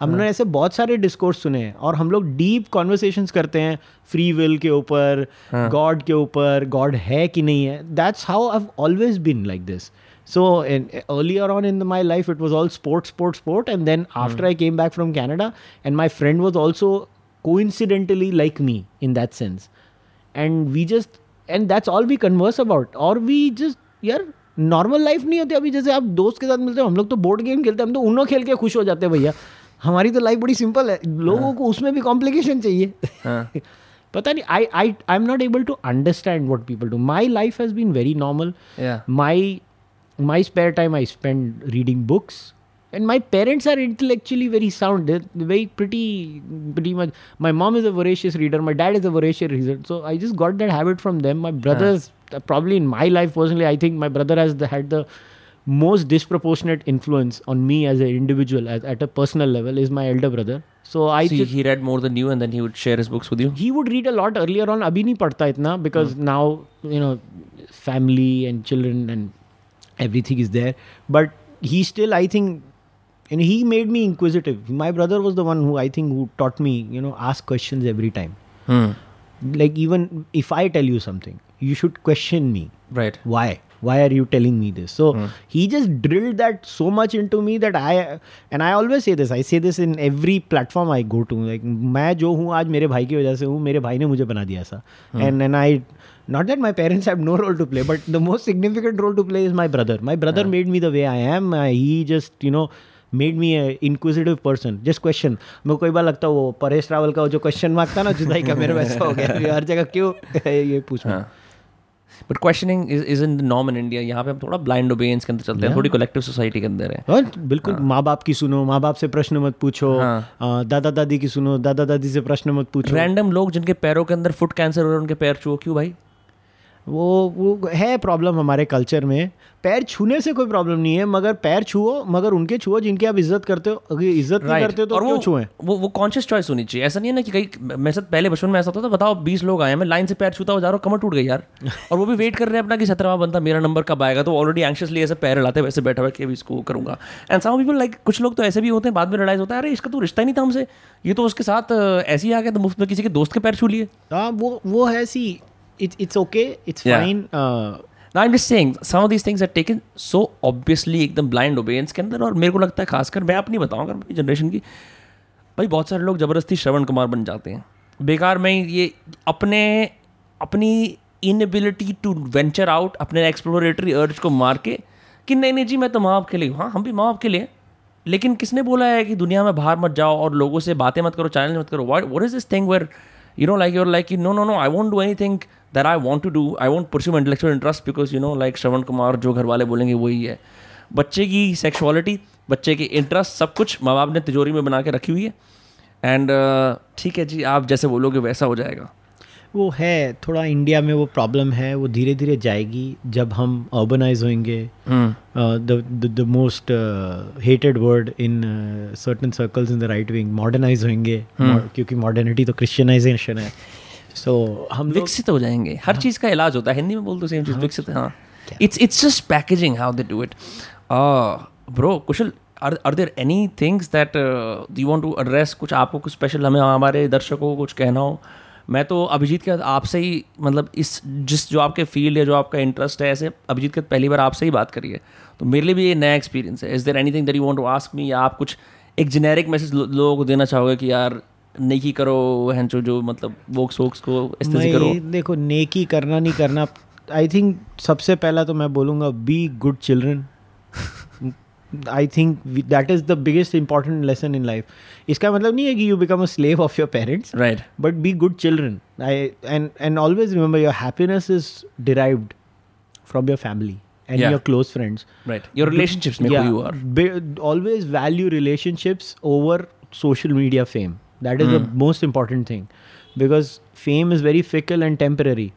हमने हाँ। ऐसे बहुत सारे डिस्कोर्स सुने हैं और हम लोग डीप कॉन्वर्सेशन करते हैं फ्री विल के ऊपर हाँ। गॉड के ऊपर गॉड है कि नहीं है? That's how I've always been like this so in earlier on in my life it was all sport sport sport and then after I came back from Canada and my friend was also coincidentally like me in that sense and we just and that's all we converse about और वी जस्ट यार नॉर्मल लाइफ नहीं होती अभी जैसे आप दोस्त के साथ मिलते हो हम लोग तो बोर्ड गेम खेलते हैं हम तो उनो खेल के खुश हो जाते हैं भैया। हमारी तो लाइफ बड़ी सिंपल है। लोगों हाँ। को उसमें भी कॉम्प्लिकेशन चाहिए। हाँ। <laughs> पता नहीं I I I am not able to understand what people do my life has been very normal my my spare time I spend reading books and my parents are intellectually very sound very pretty pretty much my mom is a voracious reader my dad is a voracious reader so I just got that habit from them my brothers probably in my life personally I think my brother has had the most disproportionate influence on me as an individual as, at a personal level is my elder brother. So I So just he read more than you and then he would share his books with you. he would read a lot earlier on. abhi nahi itna because now you know family and children and everything is there. But he still i think and he made me inquisitive. My brother was the one who i think who taught me you know ask questions every time. Hmm. like even if i tell you something you should question me. Right. why why are you telling me this so mm. he just drilled that so much into me that i and i always say this i say this in every platform i go to like मैं जो हूँ आज मेरे भाई की वजह से हूँ मेरे भाई ने मुझे बना दिया ऐसा and and i not that my parents have no role to play but the most significant role to play is my brother my brother yeah. made me the way i am uh, he just you know made me a inquisitive person just question मेरे कई बार लगता है वो परेश रावल का वो जो क्वेश्चन माँगता ना जुदाई का मेरे वैसा हो गया हर जगह क्यों ये पूछ हाँ but questioning is in the norm in India यहाँ पे हम थोड़ा ब्लाइंड ओबेयंस के अंदर चलते हैं थोड़ी कलेक्टिव सोसाइटी के अंदर है। बिल्कुल बिल्कुल माँ बाप की सुनो माँ बाप से प्रश्न मत पूछो हाँ। दादा दादी की सुनो दादा दादी से प्रश्न मत पूछो। रैंडम लोग जिनके पैरों के अंदर फुट कैंसर हो रहा है उनके पैर छुओ क्यों भाई? वो वो है प्रॉब्लम हमारे कल्चर में। पैर छूने से कोई प्रॉब्लम नहीं है मगर पैर छुओ मगर उनके छुओ जिनकी आप इज़्ज़त करते हो। अगर इज़्ज़त नहीं करते हो तो और क्यों वो छुए? वो वो कॉन्शियस चॉइस होनी चाहिए। ऐसा नहीं है ना कि कहीं मेरे साथ पहले बचपन में ऐसा होता था बताओ बीस लोग आए मैं लाइन से पैर छूता हुआ जा रहा हूँ कमर टूट गई यार। <laughs> और वो भी वेट कर रहे हैं अपना कि सत्रहवा बनता मेरा नंबर कब आएगा तो ऑलरेडी एंशियसली ऐसे पैर हिलाते वैसे बैठा हुआ कि अभी इसको करूँगा। एंड सम पीपल लाइक कुछ लोग तो ऐसे भी होते हैं बाद में रिलाइज होता है अरे इसका तो रिश्ता ही नहीं था हमसे। ये तो उसके साथ ऐसे ही आ गया तो मुफ़्त में किसी के दोस्त के पैर छू लिए। हाँ वो वो है see it's it's okay it's Yeah. Fine Now I'm just saying some of these things are taken so obviously एकदम blind obedience के अंदर और मेरे को लगता है खासकर मैं अपनी बताऊँगा मेरी जनरेशन की भाई बहुत सारे लोग ज़बरदस्ती श्रवण कुमार बन जाते हैं। बेकार में ये अपने अपनी इनएबिलिटी टू वेंचर आउट अपने एक्सप्लोरेटरी अर्ज़ को मार के कि नहीं नहीं जी मैं तो माँ बाप के लिए हूँ हम भी माँ बाप के लिए लेकिन किसने बोला है कि दुनिया में बाहर मत जाओ और लोगों से बातें मत करो चैलेंज मत करो? What is this thing where you know like like like like no no no I won't do any that i want to do i won't pursue my intellectual interest because you know like Shravan Kumar जो घर वाले बोलेंगे वही है। बच्चे की सेक्सुअलिटी बच्चे के इंटरेस्ट सब कुछ माँ बाप ने तिजोरी में बना के रखी हुई है। एंड ठीक uh, है जी आप जैसे बोलोगे वैसा हो जाएगा। वो है थोड़ा इंडिया में वो प्रॉब्लम है वो धीरे धीरे जाएगी जब हम अर्बनाइज होंगे the most hated word in certain circles in the right wing modernise होंगे क्योंकि मॉडर्निटी तो क्रिश्चियनाइजेशन है। सो हम विकसित हो जाएँगे। हर चीज़ का इलाज होता है। हिंदी में बोल दो सेम चीज़ विकसित हाँ it's it's just packaging how they do it bro Kushal are there any things that uh, you want to address? कुछ आपको कुछ स्पेशल हमें हमारे दर्शकों को कुछ कहना हो? मैं तो अभिजीत के आपसे ही मतलब इस जिस जो आपके फ़ील्ड है जो आपका इंटरेस्ट है ऐसे अभिजीत के पहली बार आपसे ही बात करी है तो मेरे लिए भी ये नया एक्सपीरियंस है। Is there any thing that you want to ask me या आप कुछ एक जेनेरिक मैसेज लोगों को देना चाहोगे कि यार नेकी करो हैंचो जो मतलब वोक्स वोक्स को करो। देखो नेकी करना नहीं करना। आई थिंक सबसे पहला तो मैं बोलूँगा be good children I think that is the biggest important lesson in life इसका मतलब नहीं है कि you become a slave of your parents right but be good children I and and always remember your happiness is derived from your family and your close friends right your relationships always value relationships over social media fame That is mm. the hmm. most important thing because fame is very fickle and temporary.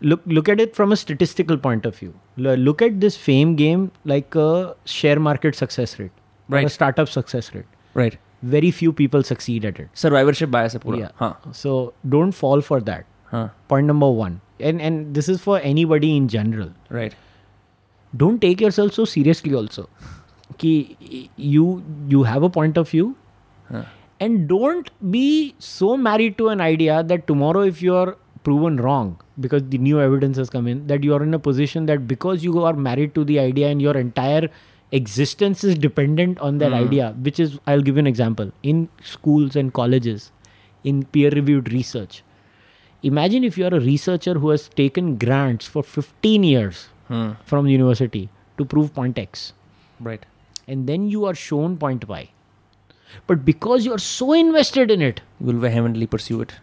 Look, look at it from a statistical point of view. Look at this fame game like a share market success rate, right? a startup success rate, right? Very few people succeed at it. Survivorship bias, hai pura. yeah. Huh. So don't fall for that. Huh. Point number one, and and this is for anybody in general, right? Don't take yourself so seriously also. Ki you you have a point of view. Huh and don't be so married to an idea that tomorrow if you are proven wrong because the new evidence has come in that you are in a position that because you are married to the idea and your entire existence is dependent on that mm. idea which is i'll give you an example in schools and colleges in peer reviewed research imagine if you are a researcher who has taken grants for 15 years mm. from university to prove point x right and then you are shown point y but because you are so invested in it you will vehemently pursue it.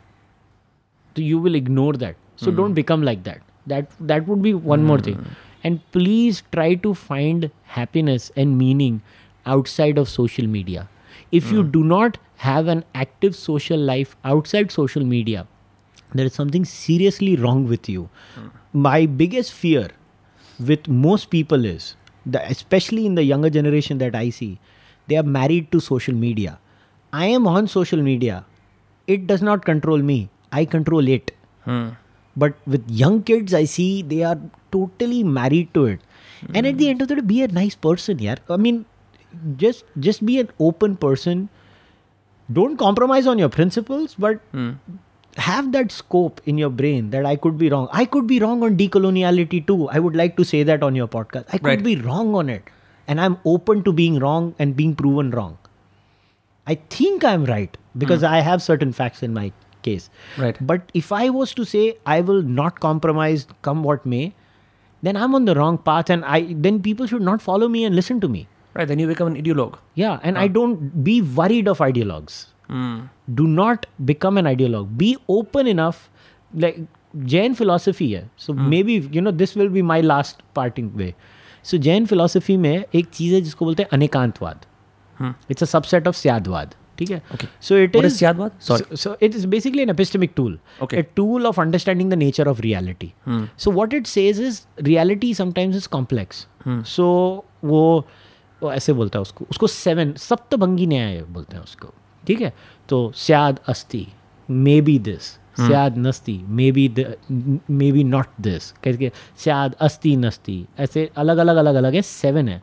so you will ignore that. So hmm. don't become like that. That that would be one more thing. Hmm. And please try to find happiness and meaning outside of social media. If you hmm. do not have an active social life outside social media there is something seriously wrong with you. My biggest fear with most people is that especially in the younger generation that i see they are married to social media. I am on social media. It does not control me. I control it. Hmm. but with young kids i see they are totally married to it. And at the end of the day be a nice person yeah i mean just just be an open person. Don't compromise on your principles but have that scope in your brain that i could be wrong. I could be wrong on decoloniality too. I would like to say that on your podcast. I could Right. be wrong on it and i'm open to being wrong and being proven wrong i think i'm right because hmm. i have certain facts in my case Right. but if I was to say I will not compromise, come what may, then I'm on the wrong path, and I then people should not follow me and listen to me. Right, then you become an ideologue. Yeah, and I ah. don't be worried of ideologues. Hmm. Do not become an ideologue. Be open enough. Like Jain philosophy है. So hmm. maybe you know this will be my last parting way. So Jain philosophy में एक चीज़ है जिसको बोलते हैं Anekantavada. It's a subset of Syadvada ठीक है? So it is Syadvada so it is basically an epistemic tool okay tool of understanding the nature of reality so what it says is reality sometimes is complex so वो वो ऐसे बोलता है उसको। उसको सेवन सप्तंगी न्याय बोलते हैं उसको। ठीक है? तो सियाद अस्थि मे बी दिस शायद नस्ती maybe maybe not this कहते शायद अस्ति नस्ती ऐसे अलग अलग अलग अलग है सेवन है.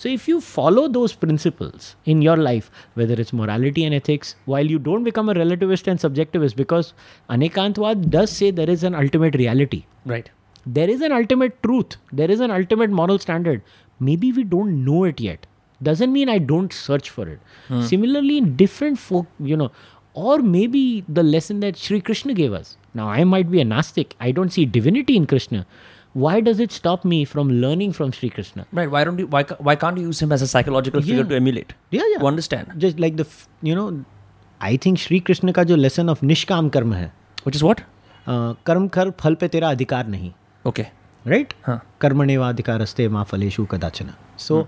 So if you follow those principles in your life whether it's morality and ethics while you don't become a relativist and subjective is because Anekantavada does say there is an ultimate reality right there is an ultimate truth there is an ultimate moral standard maybe we don't know it yet doesn't mean I don't search for it similarly in different folk you know or maybe the lesson that Sri Krishna gave us. Now, I might be a Gnostic. I don't see divinity in Krishna. Why does it stop me from learning from Sri Krishna? Right. Why don't you? Why ca- why can't you use him as a psychological figure Yeah. to emulate? Yeah, yeah. To understand. just like the f- you know I think Shri Krishna का जो लेसन ऑफ निष्काम कर्म है Which is what? अ, कर्म कर फल पे तेरा अधिकार नहीं Okay. राइट हाँ. कर्मणेवा अधिकारस्ते माँ फलेशु कदाचन सो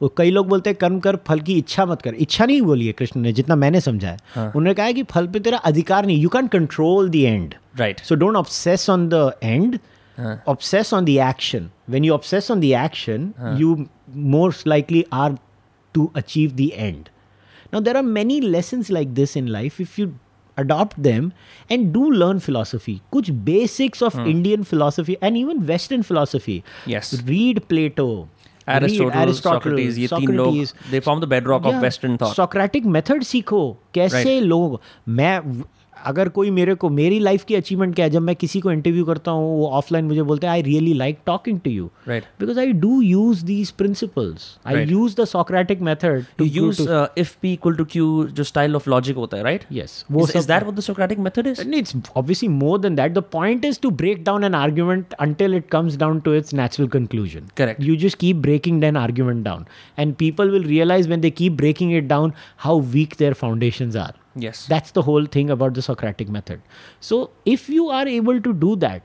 वो कई लोग बोलते हैं कर्म कर फल की इच्छा मत कर। इच्छा नहीं बोली है कृष्ण ने जितना मैंने समझा है। हाँ. उन्होंने कहा है कि फल पे तेरा अधिकार नहीं। You can control the end right so don't obsess on the end obsess on the action when you obsess on the action you most likely are to achieve the end now there are many lesson like this in life if you adopt them and do learn philosophy कुछ basics of Indian philosophy and even western philosophy read Plato Aristotle Socratic method सीखो कैसे लोग मैं अगर कोई मेरे को मेरी लाइफ की अचीवमेंट क्या है जब मैं किसी को इंटरव्यू करता हूँ वो ऑफलाइन मुझे बोलते हैं I really like talking to you because I do use these principles I use the Socratic method to use if P equal to Q जो स्टाइल ऑफ़ लॉजिक होता है राइट यस वो is that the Socratic method is it's obviously more than that the point is to break down an argument until it comes down to its natural conclusion correct you just keep breaking then argument down and people will realise when they keep breaking it down how weak their foundation are Yes. That's the whole thing about the Socratic method. So if you are able to do that,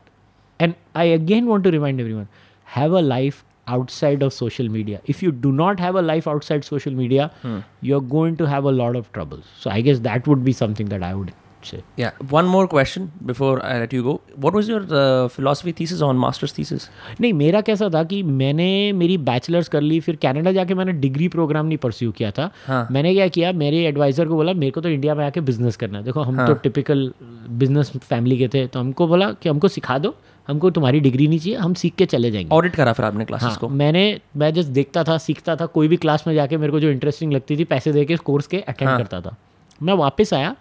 and I again want to remind everyone have a life outside of social media. If you do not have a life outside social media, hmm. you're going to have a lot of troubles. So I guess that would be something that I would say. Yeah. One more question before I let you go. What was your uh, philosophy thesis on master's thesis? नहीं मेरा कैसा था कि मैंने मेरी बैचलर्स कर ली फिर कनाडा जाके मैंने डिग्री प्रोग्राम नहीं परस्यू किया था हाँ. मैंने क्या किया मेरे एडवाइज़र को बोला मेरे को तो इंडिया में आके बिज़नेस करना है देखो हम हाँ. तो टिपिकल बिज़नेस फैमिली के थे तो हमको बोला कि हमको सिखा दो हमको तुम्हारी डिग्री नहीं चाहिए हम सीख के चले जाएँगे ऑडिट करा फिर आपने क्लासेस हाँ को मैंने मैं जस्ट देखता था सीखता था कोई भी क्लास में जाके मेरे को जो इंटरेस्टिंग लगती थी पैसे दे के कोर्स के अटेंड हाँ. करता था मैं वापस आया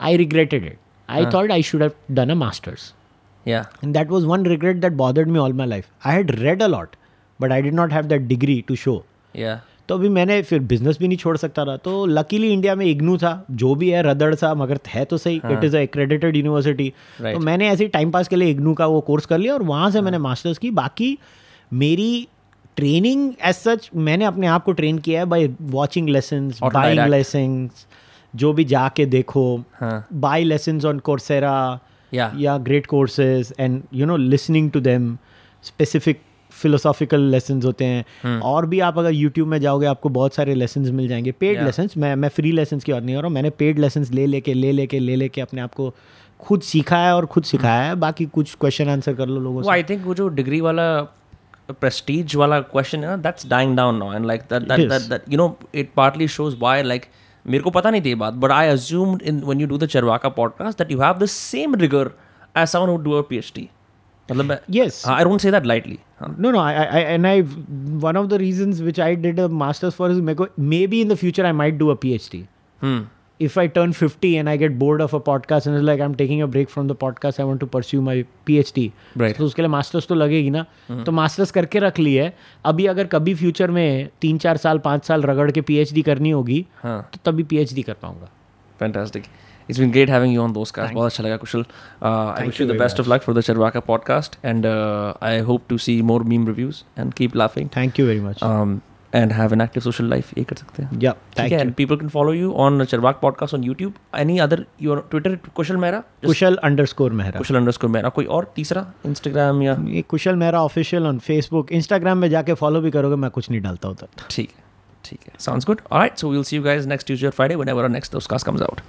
आई रिग्रेटेड इट आई हाँ। Thought I should have done a masters Yeah. And that was one regret that bothered me all my life. I had read a lot, but I did not have that degree to show. Yeah. तो अभी मैंने फिर बिज़नेस भी नहीं छोड़ सकता था तो लकीली इंडिया में इग्नू था जो भी है रदड़ सा मगर है तो सही इट इज़ एक्रेडिटेड यूनिवर्सिटी तो मैंने ऐसे ही टाइम पास के लिए इग्नू का वो कोर्स कर लिया और वहाँ से मैंने मास्टर्स की बाकी मेरी ट्रेनिंग एज सच मैंने अपने आप को ट्रेन किया है by watching lesson buying Autodidact. Lesson जो भी जाके देखो. Buy lesson on Coursera yeah great courses and you know listening to them specific philosophical lessons होते हैं। और भी आप अगर YouTube में जाओगे आपको बहुत सारे lessons मिल जाएँगे। Paid Yeah. lessons मैं मैं फ्री lessons की बात नहीं कर रहा हूँ। मैंने पेड लेसन ले लेके ले लेके ले लेके अपने आप को खुद सीखा है और खुद सिखाया है। बाकी कुछ क्वेश्चन आंसर कर लो लोगों से। आई थिंक वो जो डिग्री वाला prestige वाला क्वेश्चन है ना that's dying down now and like that that that that you know it partly shows why like मेरे को पता नहीं थी बात but I assume in one you do the Charvaka podcast that you have the same rigour as someone who do a P H D मतलब yes I don't say that lightly no no I I and I one of the reason which I did a masters for maybe in the future I might do a P H D if I turn 50 and I get bored of a podcast and it's like I'm taking a break from the podcast, I want to pursue my PhD. Right. तो उसके लिए मास्टर्स तो लगेगी ना तो मास्टर्स करके रख ली है अभी अगर कभी फ्यूचर में तीन चार साल पाँच साल रगड़ के पीएचडी करनी होगी हाँ तो तभी पीएचडी कर पाऊँगा Fantastic. It's been great having you on those cast. बहुत अच्छा लगा Kushal. Uh, I wish you the best of luck for the Charvaka podcast, and uh, I hope to see more meme reviews and keep laughing. Thank you very much Um, and have an active social life ये कर सकते हैं people can follow you on Charvaka podcast on YouTube any other your Twitter Kushal Mehra Kushal underscore Mehra Kushal underscore Mehra कोई और तीसरा इंस्टाग्राम या ये Kushal Mehra official on Facebook Instagram में जाके फॉलो भी करोगे मैं कुछ नहीं डालता होता ठीक है ठीक है sound good alright so we'll see you guys next Tuesday Friday whenever next dust comes out